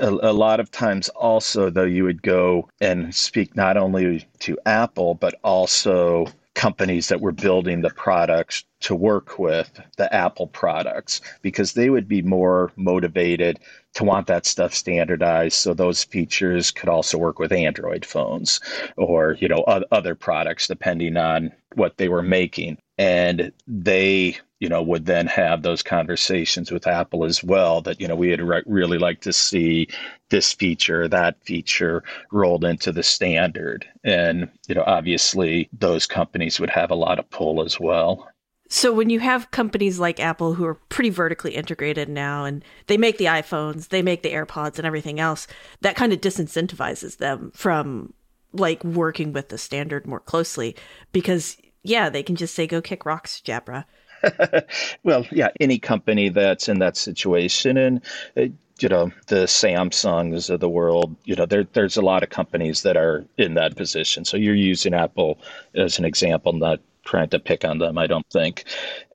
a, a, lot of times also though you would go and speak not only to apple but also companies that were building the products to work with the apple products because they would be more motivated to want that stuff standardized. So those features could also work with android phones or you know other products depending on what they were making. And they you know would then have those conversations with apple as well that you know we would re- really like to see this feature that feature rolled into the standard. And you know obviously those companies would have a lot of pull as well so when you have companies like Apple who are pretty vertically integrated now and they make the iPhones, they make the AirPods and everything else, that kind of disincentivizes them from like working with the standard more closely because yeah, they can just say go kick rocks, Jabra. well, yeah, any company that's in that situation, and uh, you know the Samsungs of the world, you know there there's a lot of companies that are in that position. So you're using Apple as an example, not trying to pick on them. I don't think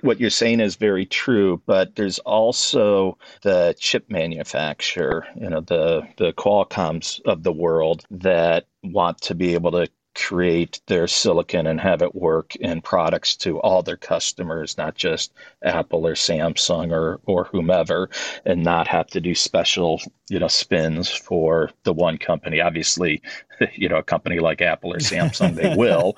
what you're saying is very true, but there's also the chip manufacturer, you know, the the Qualcomms of the world that want to be able to create their silicon and have it work in products to all their customers, not just Apple or Samsung or or whomever, and not have to do special you know spins for the one company. Obviously, you know a company like Apple or Samsung they will,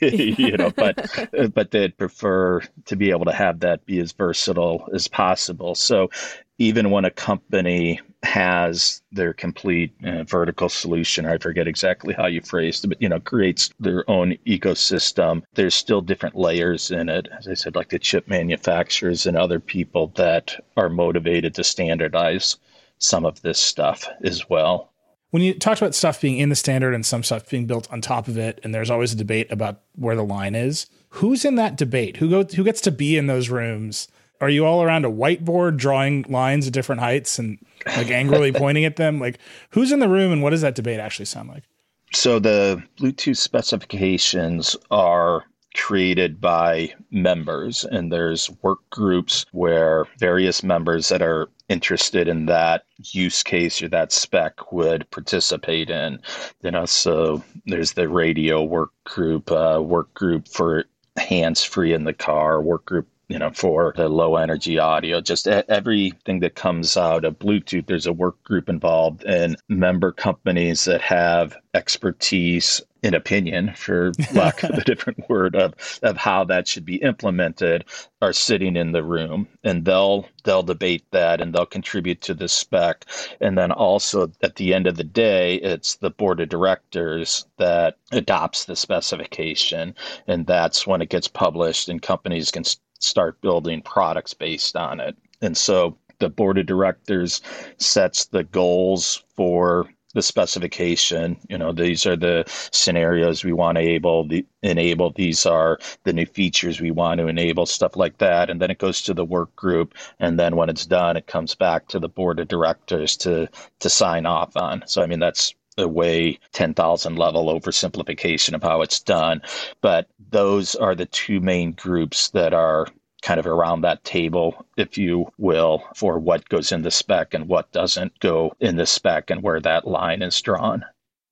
you know, but but they'd prefer to be able to have that be as versatile as possible. So even when a company has their complete uh, vertical solution, I forget exactly how you phrased it, but you know, creates their own ecosystem. There's still different layers in it, as I said, like the chip manufacturers and other people that are motivated to standardize some of this stuff as well. When you talked about stuff being in the standard and some stuff being built on top of it, and there's always a debate about where the line is, who's in that debate? Who go who gets to be in those rooms? are you all around a whiteboard drawing lines at different heights and like angrily pointing at them? Like, who's in the room and what does that debate actually sound like? So, the Bluetooth specifications are created by members, and there's work groups where various members that are interested in that use case or that spec would participate in. You also, there's the radio work group, uh, work group for hands free in the car, work group you know, for the low energy audio, just everything that comes out of Bluetooth. There's a work group involved and member companies that have expertise in opinion, for lack of a different word, of, of how that should be implemented are sitting in the room and they'll they'll debate that and they'll contribute to the spec. And then also at the end of the day, it's the board of directors that adopts the specification. And that's when it gets published and companies can start building products based on it. And so the board of directors sets the goals for the specification. You know, these are the scenarios we want to able the, enable. These are the new features we want to enable, stuff like that. And then it goes to the work group, and then when it's done, it comes back to the board of directors to to sign off on. So I mean, that's a way 10,000 level oversimplification of how it's done. But those are the two main groups that are kind of around that table, if you will, for what goes in the spec and what doesn't go in the spec and where that line is drawn.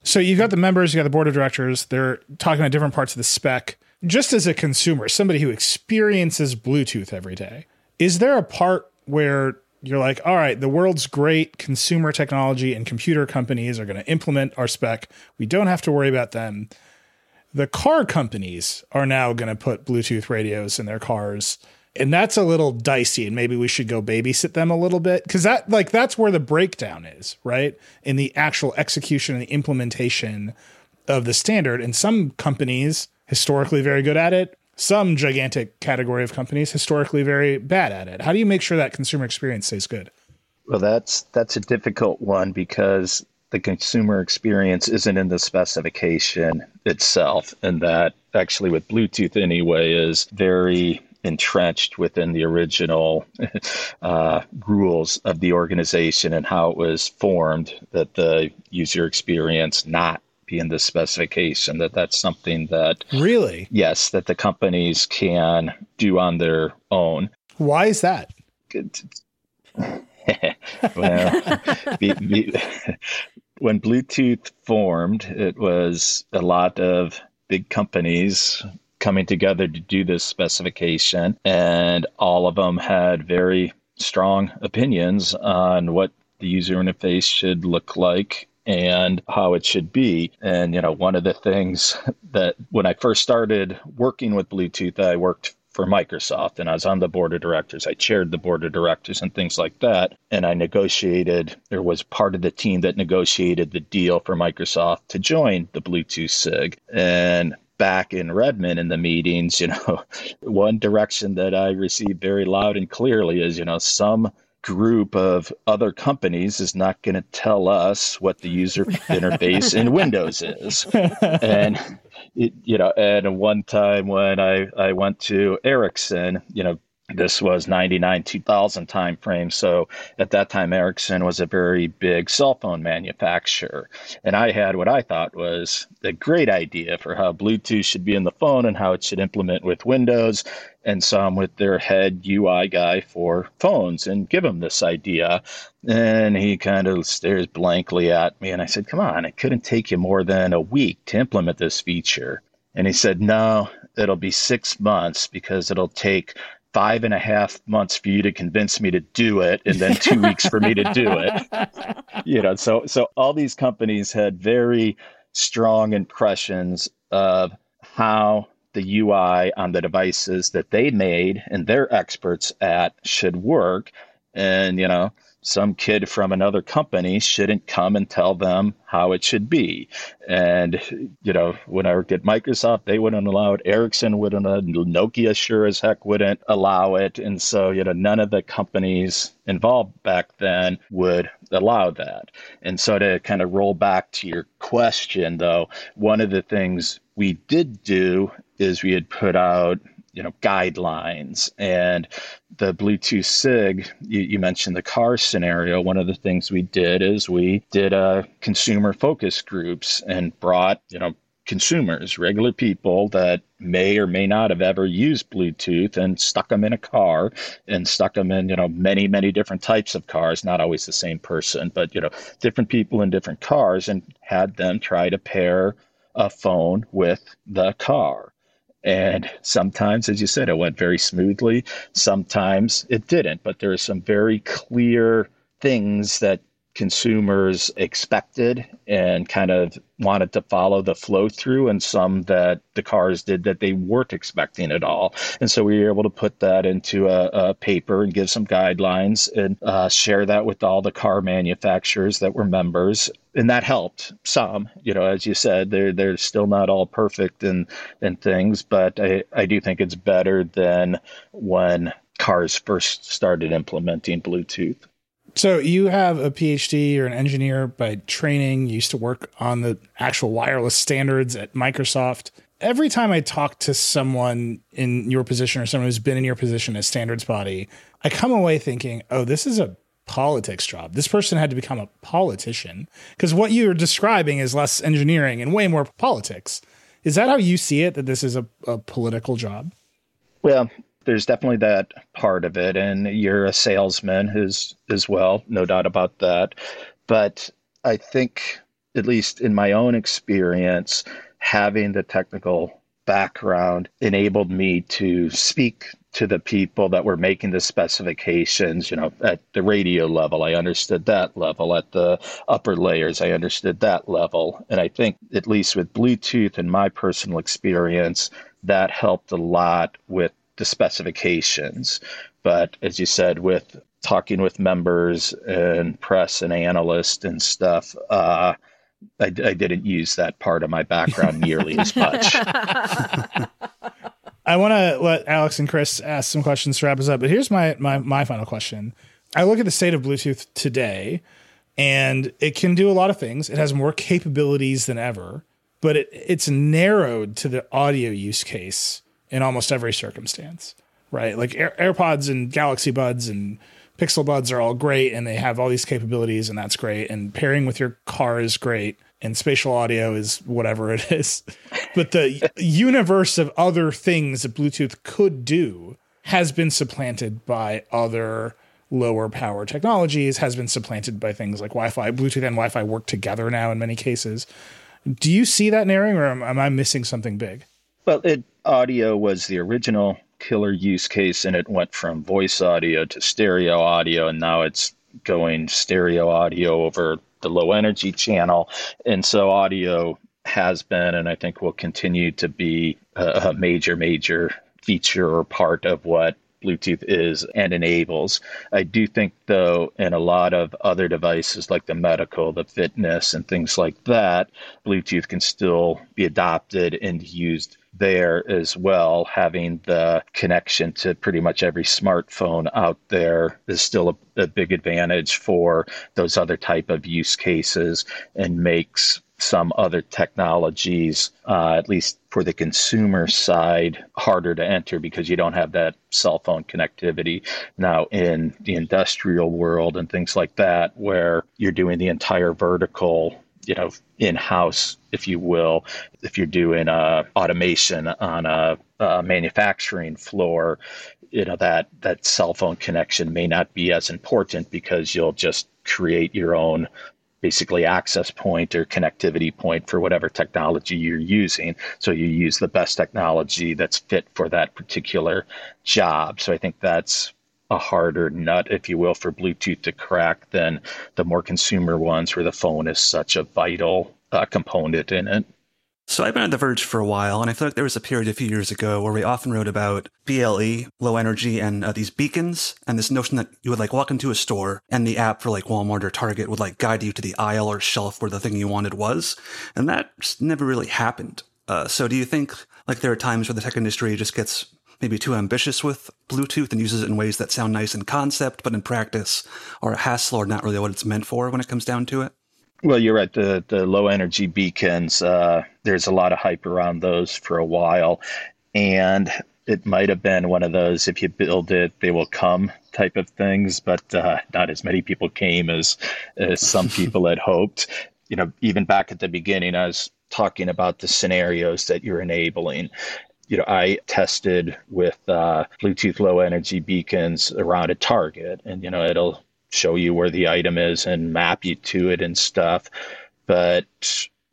So you've got the members, you've got the board of directors, they're talking about different parts of the spec. Just as a consumer, somebody who experiences Bluetooth every day, is there a part where you're like, all right, the world's great consumer technology and computer companies are going to implement our spec. We don't have to worry about them. The car companies are now going to put Bluetooth radios in their cars. And that's a little dicey, and maybe we should go babysit them a little bit because that, like, that's where the breakdown is, right? In the actual execution and the implementation of the standard. And some companies, historically very good at it, some gigantic category of companies historically very bad at it. How do you make sure that consumer experience stays good? Well, that's that's a difficult one because the consumer experience isn't in the specification itself, and that actually with Bluetooth anyway is very entrenched within the original uh, rules of the organization and how it was formed. That the user experience not be in the specification that that's something that really? Yes that the companies can do on their own. Why is that? Well, be, be, when Bluetooth formed, it was a lot of big companies coming together to do this specification, and all of them had very strong opinions on what the user interface should look like and how it should be. And, you know, one of the things that when I first started working with Bluetooth, I worked for Microsoft and I was on the board of directors. I chaired the board of directors and things like that. And I negotiated, there was part of the team that negotiated the deal for Microsoft to join the Bluetooth SIG. And back in Redmond in the meetings, you know, one direction that I received very loud and clearly is, you know, some group of other companies is not going to tell us what the user interface in Windows is. And it, you know, and one time when I I went to Ericsson, you know, this was 99 2000 time frame so at that time ericsson was a very big cell phone manufacturer. And i had what i thought was a great idea for how bluetooth should be in the phone and how it should implement with windows and so i'm with their head ui guy for phones and give him this idea. And he kind of stares blankly at me and i said come on it couldn't take you more than a week to implement this feature. And he said no it'll be six months because it'll take five and a half months for you to convince me to do it and then two weeks for me to do it. You know so so all these companies had very strong impressions of how the ui on the devices that they made and they're experts at should work and you know some kid from another company shouldn't come and tell them how it should be. And, you know, when I worked at Microsoft, they wouldn't allow it. Ericsson wouldn't, Nokia sure as heck wouldn't allow it. And so, you know, none of the companies involved back then would allow that. And so to kind of roll back to your question, though, one of the things we did do is we had put out you know guidelines. And the bluetooth sig you, you, mentioned the car scenario. One of the things we did is we did a uh, consumer focus groups and brought you know consumers regular people that may or may not have ever used bluetooth and stuck them in a car and stuck them in you know many many different types of cars. Not always the same person but you know different people in different cars and had them try to pair a phone with the car and sometimes, as you said, it went very smoothly. Sometimes it didn't. But there are some very clear things that consumers expected and kind of wanted to follow the flow through, and some that the cars did that they weren't expecting at all. And so we were able to put that into a, a paper and give some guidelines and uh, share that with all the car manufacturers that were members. And that helped some, you know, as you said, they're they're still not all perfect and and things, but I, I do think it's better than when cars first started implementing Bluetooth. So you have a PhD, you're an engineer by training, you used to work on the actual wireless standards at Microsoft. Every time I talk to someone in your position or someone who's been in your position as standards body, I come away thinking, oh, this is a politics job. This person had to become a politician because what you're describing is less engineering and way more politics. Is that how you see it, that this is a, a political job? Well, there's definitely that part of it, and you're a salesman as as well, no doubt about that. But I think, at least in my own experience, having the technical background enabled me to speak to the people that were making the specifications, you know, at the radio level, I understood that level. At the upper layers, I understood that level. And I think, at least with Bluetooth and my personal experience, that helped a lot with the specifications. But as you said, with talking with members and press and analysts and stuff, uh, I, I, didn't use that part of my background nearly as much. I want to let Alex and Chris ask some questions to wrap us up, but here's my, my my final question. I look at the state of Bluetooth today, and it can do a lot of things. It has more capabilities than ever, but it, it's narrowed to the audio use case in almost every circumstance, right? Like Air- AirPods and Galaxy Buds and Pixel Buds are all great and they have all these capabilities and that's great. And pairing with your car is great and spatial audio is whatever it is. But the universe of other things that Bluetooth could do has been supplanted by other lower power technologies has been supplanted by things like Wi-Fi. Bluetooth and Wi-Fi work together now in many cases. Do you see that narrowing, or am, am I missing something big? Well, it, audio was the original killer use case, and it went from voice audio to stereo audio, and now it's going stereo audio over the low energy channel. And so audio has been, and I think will continue to be a, a major, major feature or part of what Bluetooth is and enables. I do think, though, in a lot of other devices like the medical, the fitness, and things like that, Bluetooth can still be adopted and used there as well. Having the connection to pretty much every smartphone out there is still a, a big advantage for those other type of use cases and makes some other technologies, uh, at least for the consumer side, harder to enter because you don't have that cell phone connectivity. Now, in the industrial world and things like that, where you're doing the entire vertical you know in house if you will if you're doing uh, automation on a, a, manufacturing floor you know that that cell phone connection may not be as important because you'll just create your own basically access point or connectivity point for whatever technology you're using so you use the best technology that's fit for that particular job so i think that's a harder nut, if you will, for Bluetooth to crack than the more consumer ones where the phone is such a vital uh, component in it. So I've been at The Verge for a while, and I feel like there was a period a few years ago where we often wrote about BLE, low energy, and uh, these beacons, and this notion that you would like walk into a store and the app for like Walmart or Target would like guide you to the aisle or shelf where the thing you wanted was, and that just never really happened. Uh, so do you think like there are times where the tech industry just gets maybe too ambitious with Bluetooth and uses it in ways that sound nice in concept, but in practice are a hassle or not really what it's meant for when it comes down to it? Well, you're right. The the low energy beacons. Uh, there's a lot of hype around those for a while, and it might have been one of those if you build it, they will come type of things. But uh, not as many people came as as some people had hoped. You know, even back at the beginning, I was talking about the scenarios that you're enabling you know, I tested with uh, Bluetooth low energy beacons around a target, and you know, it'll show you where the item is and map you to it and stuff. But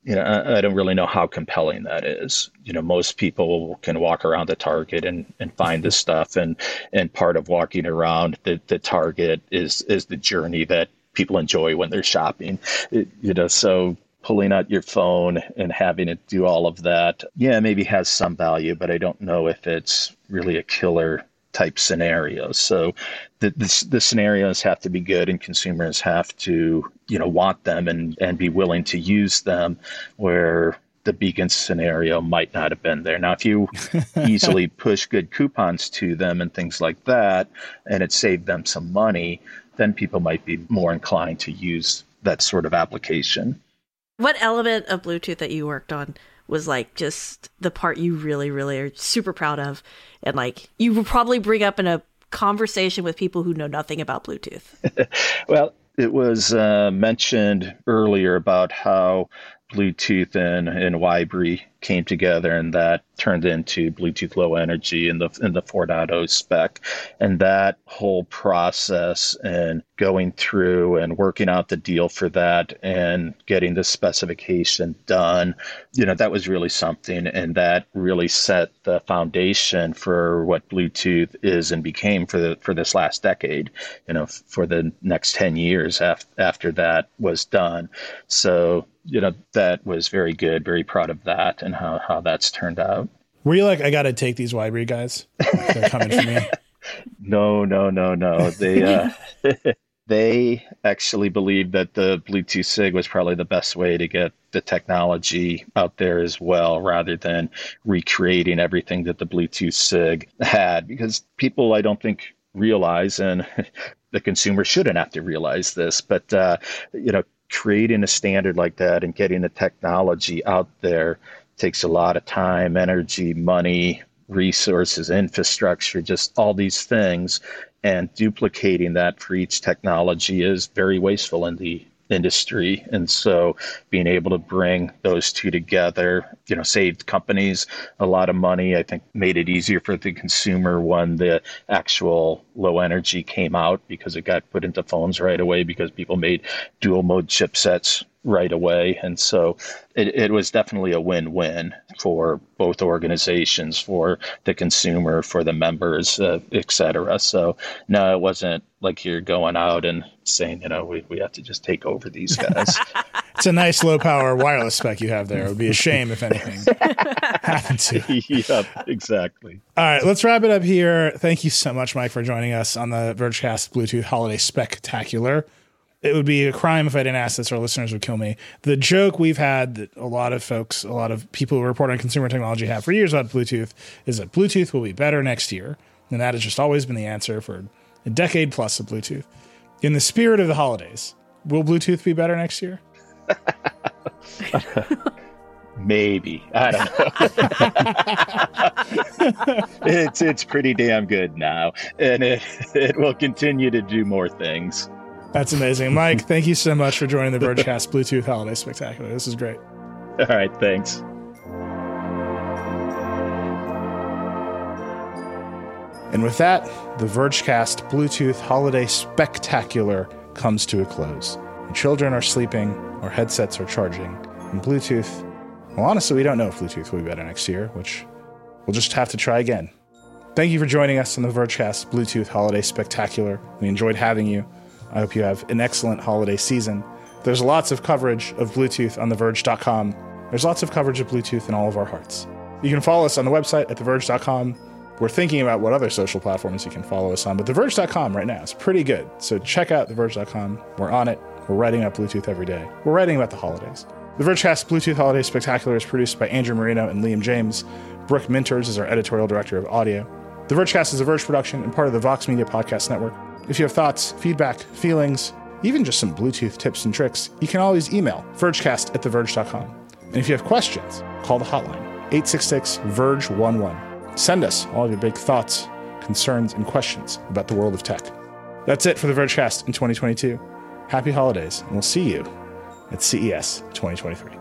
you know, I, I don't really know how compelling that is. You know, most people can walk around the target and, and find this stuff, and and part of walking around the, the target is is the journey that people enjoy when they're shopping. It, you know, so pulling out your phone and having it do all of that, yeah, maybe has some value, but I don't know if it's really a killer type scenarios. So the, the, the, scenarios have to be good and consumers have to, you know, want them and, and be willing to use them where the beacon scenario might not have been there. Now, if you easily push good coupons to them and things like that, and it saved them some money, then people might be more inclined to use that sort of application. What element of Bluetooth that you worked on was like just the part you really, really are super proud of, and like you will probably bring up in a conversation with people who know nothing about Bluetooth? well, it was uh, mentioned earlier about how Bluetooth and, and Wibree came together, and that turned into Bluetooth Low Energy in the in the 4.0 spec. And that whole process and going through and working out the deal for that and getting the specification done, you know, that was really something, and that really set the foundation for what Bluetooth is and became for the for this last decade. You know, for the next 10 years after after that was done. So you know that was very good very proud of that and how, how that's turned out. Were you like i gotta take these Wibree guys? They're coming for me. No no no no. They uh they actually believed that the bluetooth sig was probably the best way to get the technology out there as well rather than recreating everything that the bluetooth sig had because people i don't think realize and the consumer shouldn't have to realize this but uh, you know creating a standard like that and getting the technology out there takes a lot of time, energy, money, resources, infrastructure, just all these things. And duplicating that for each technology is very wasteful in the industry. And so being able to bring those two together, you know, saved companies a lot of money. I think made it easier for the consumer when the actual low energy came out because it got put into phones right away because people made dual mode chipsets right away. And so it, it was definitely a win win for both organizations, for the consumer, for the members, uh, et cetera. So, no, it wasn't like you're going out and saying, you know, we, we have to just take over these guys. it's a nice low power wireless spec you have there. It would be a shame if anything happened to. yep, exactly. All right, let's wrap it up here. Thank you so much, Mike, for joining us on the Vergecast Bluetooth Holiday Spectacular it would be a crime if I didn't ask this. Our listeners would kill me. The joke we've had that a lot of folks, a lot of people who report on consumer technology have for years about Bluetooth is that Bluetooth will be better next year. And that has just always been the answer for a decade plus of Bluetooth. In the spirit of the holidays, will Bluetooth be better next year? Maybe. I don't know. it's it's pretty damn good now. And it it will continue to do more things. That's amazing. Mike, thank you so much for joining the Vergecast Bluetooth Holiday Spectacular. This is great. All right, thanks. And with that, the Vergecast Bluetooth Holiday Spectacular comes to a close. Our children are sleeping, our headsets are charging, and Bluetooth, well, honestly, we don't know if Bluetooth will be better next year, which we'll just have to try again. Thank you for joining us on the Vergecast Bluetooth Holiday Spectacular. We enjoyed having you. I hope you have an excellent holiday season. There's lots of coverage of Bluetooth on TheVerge.com. There's lots of coverage of Bluetooth in all of our hearts. You can follow us on the website at TheVerge.com. We're thinking about what other social platforms you can follow us on, but TheVerge.com right now is pretty good. So check out TheVerge.com. We're on it. We're writing about Bluetooth every day. We're writing about the holidays. The Vergecast Bluetooth Holiday Spectacular is produced by Andrew Marino and Liam James. Brooke Minters is our editorial director of audio. The Vergecast is a Verge production and part of the Vox Media Podcast Network. If you have thoughts, feedback, feelings, even just some Bluetooth tips and tricks, you can always email vergecast at theverge.com. And if you have questions, call the hotline 866 Verge 11. Send us all of your big thoughts, concerns, and questions about the world of tech. That's it for the Vergecast in 2022. Happy holidays, and we'll see you at CES 2023.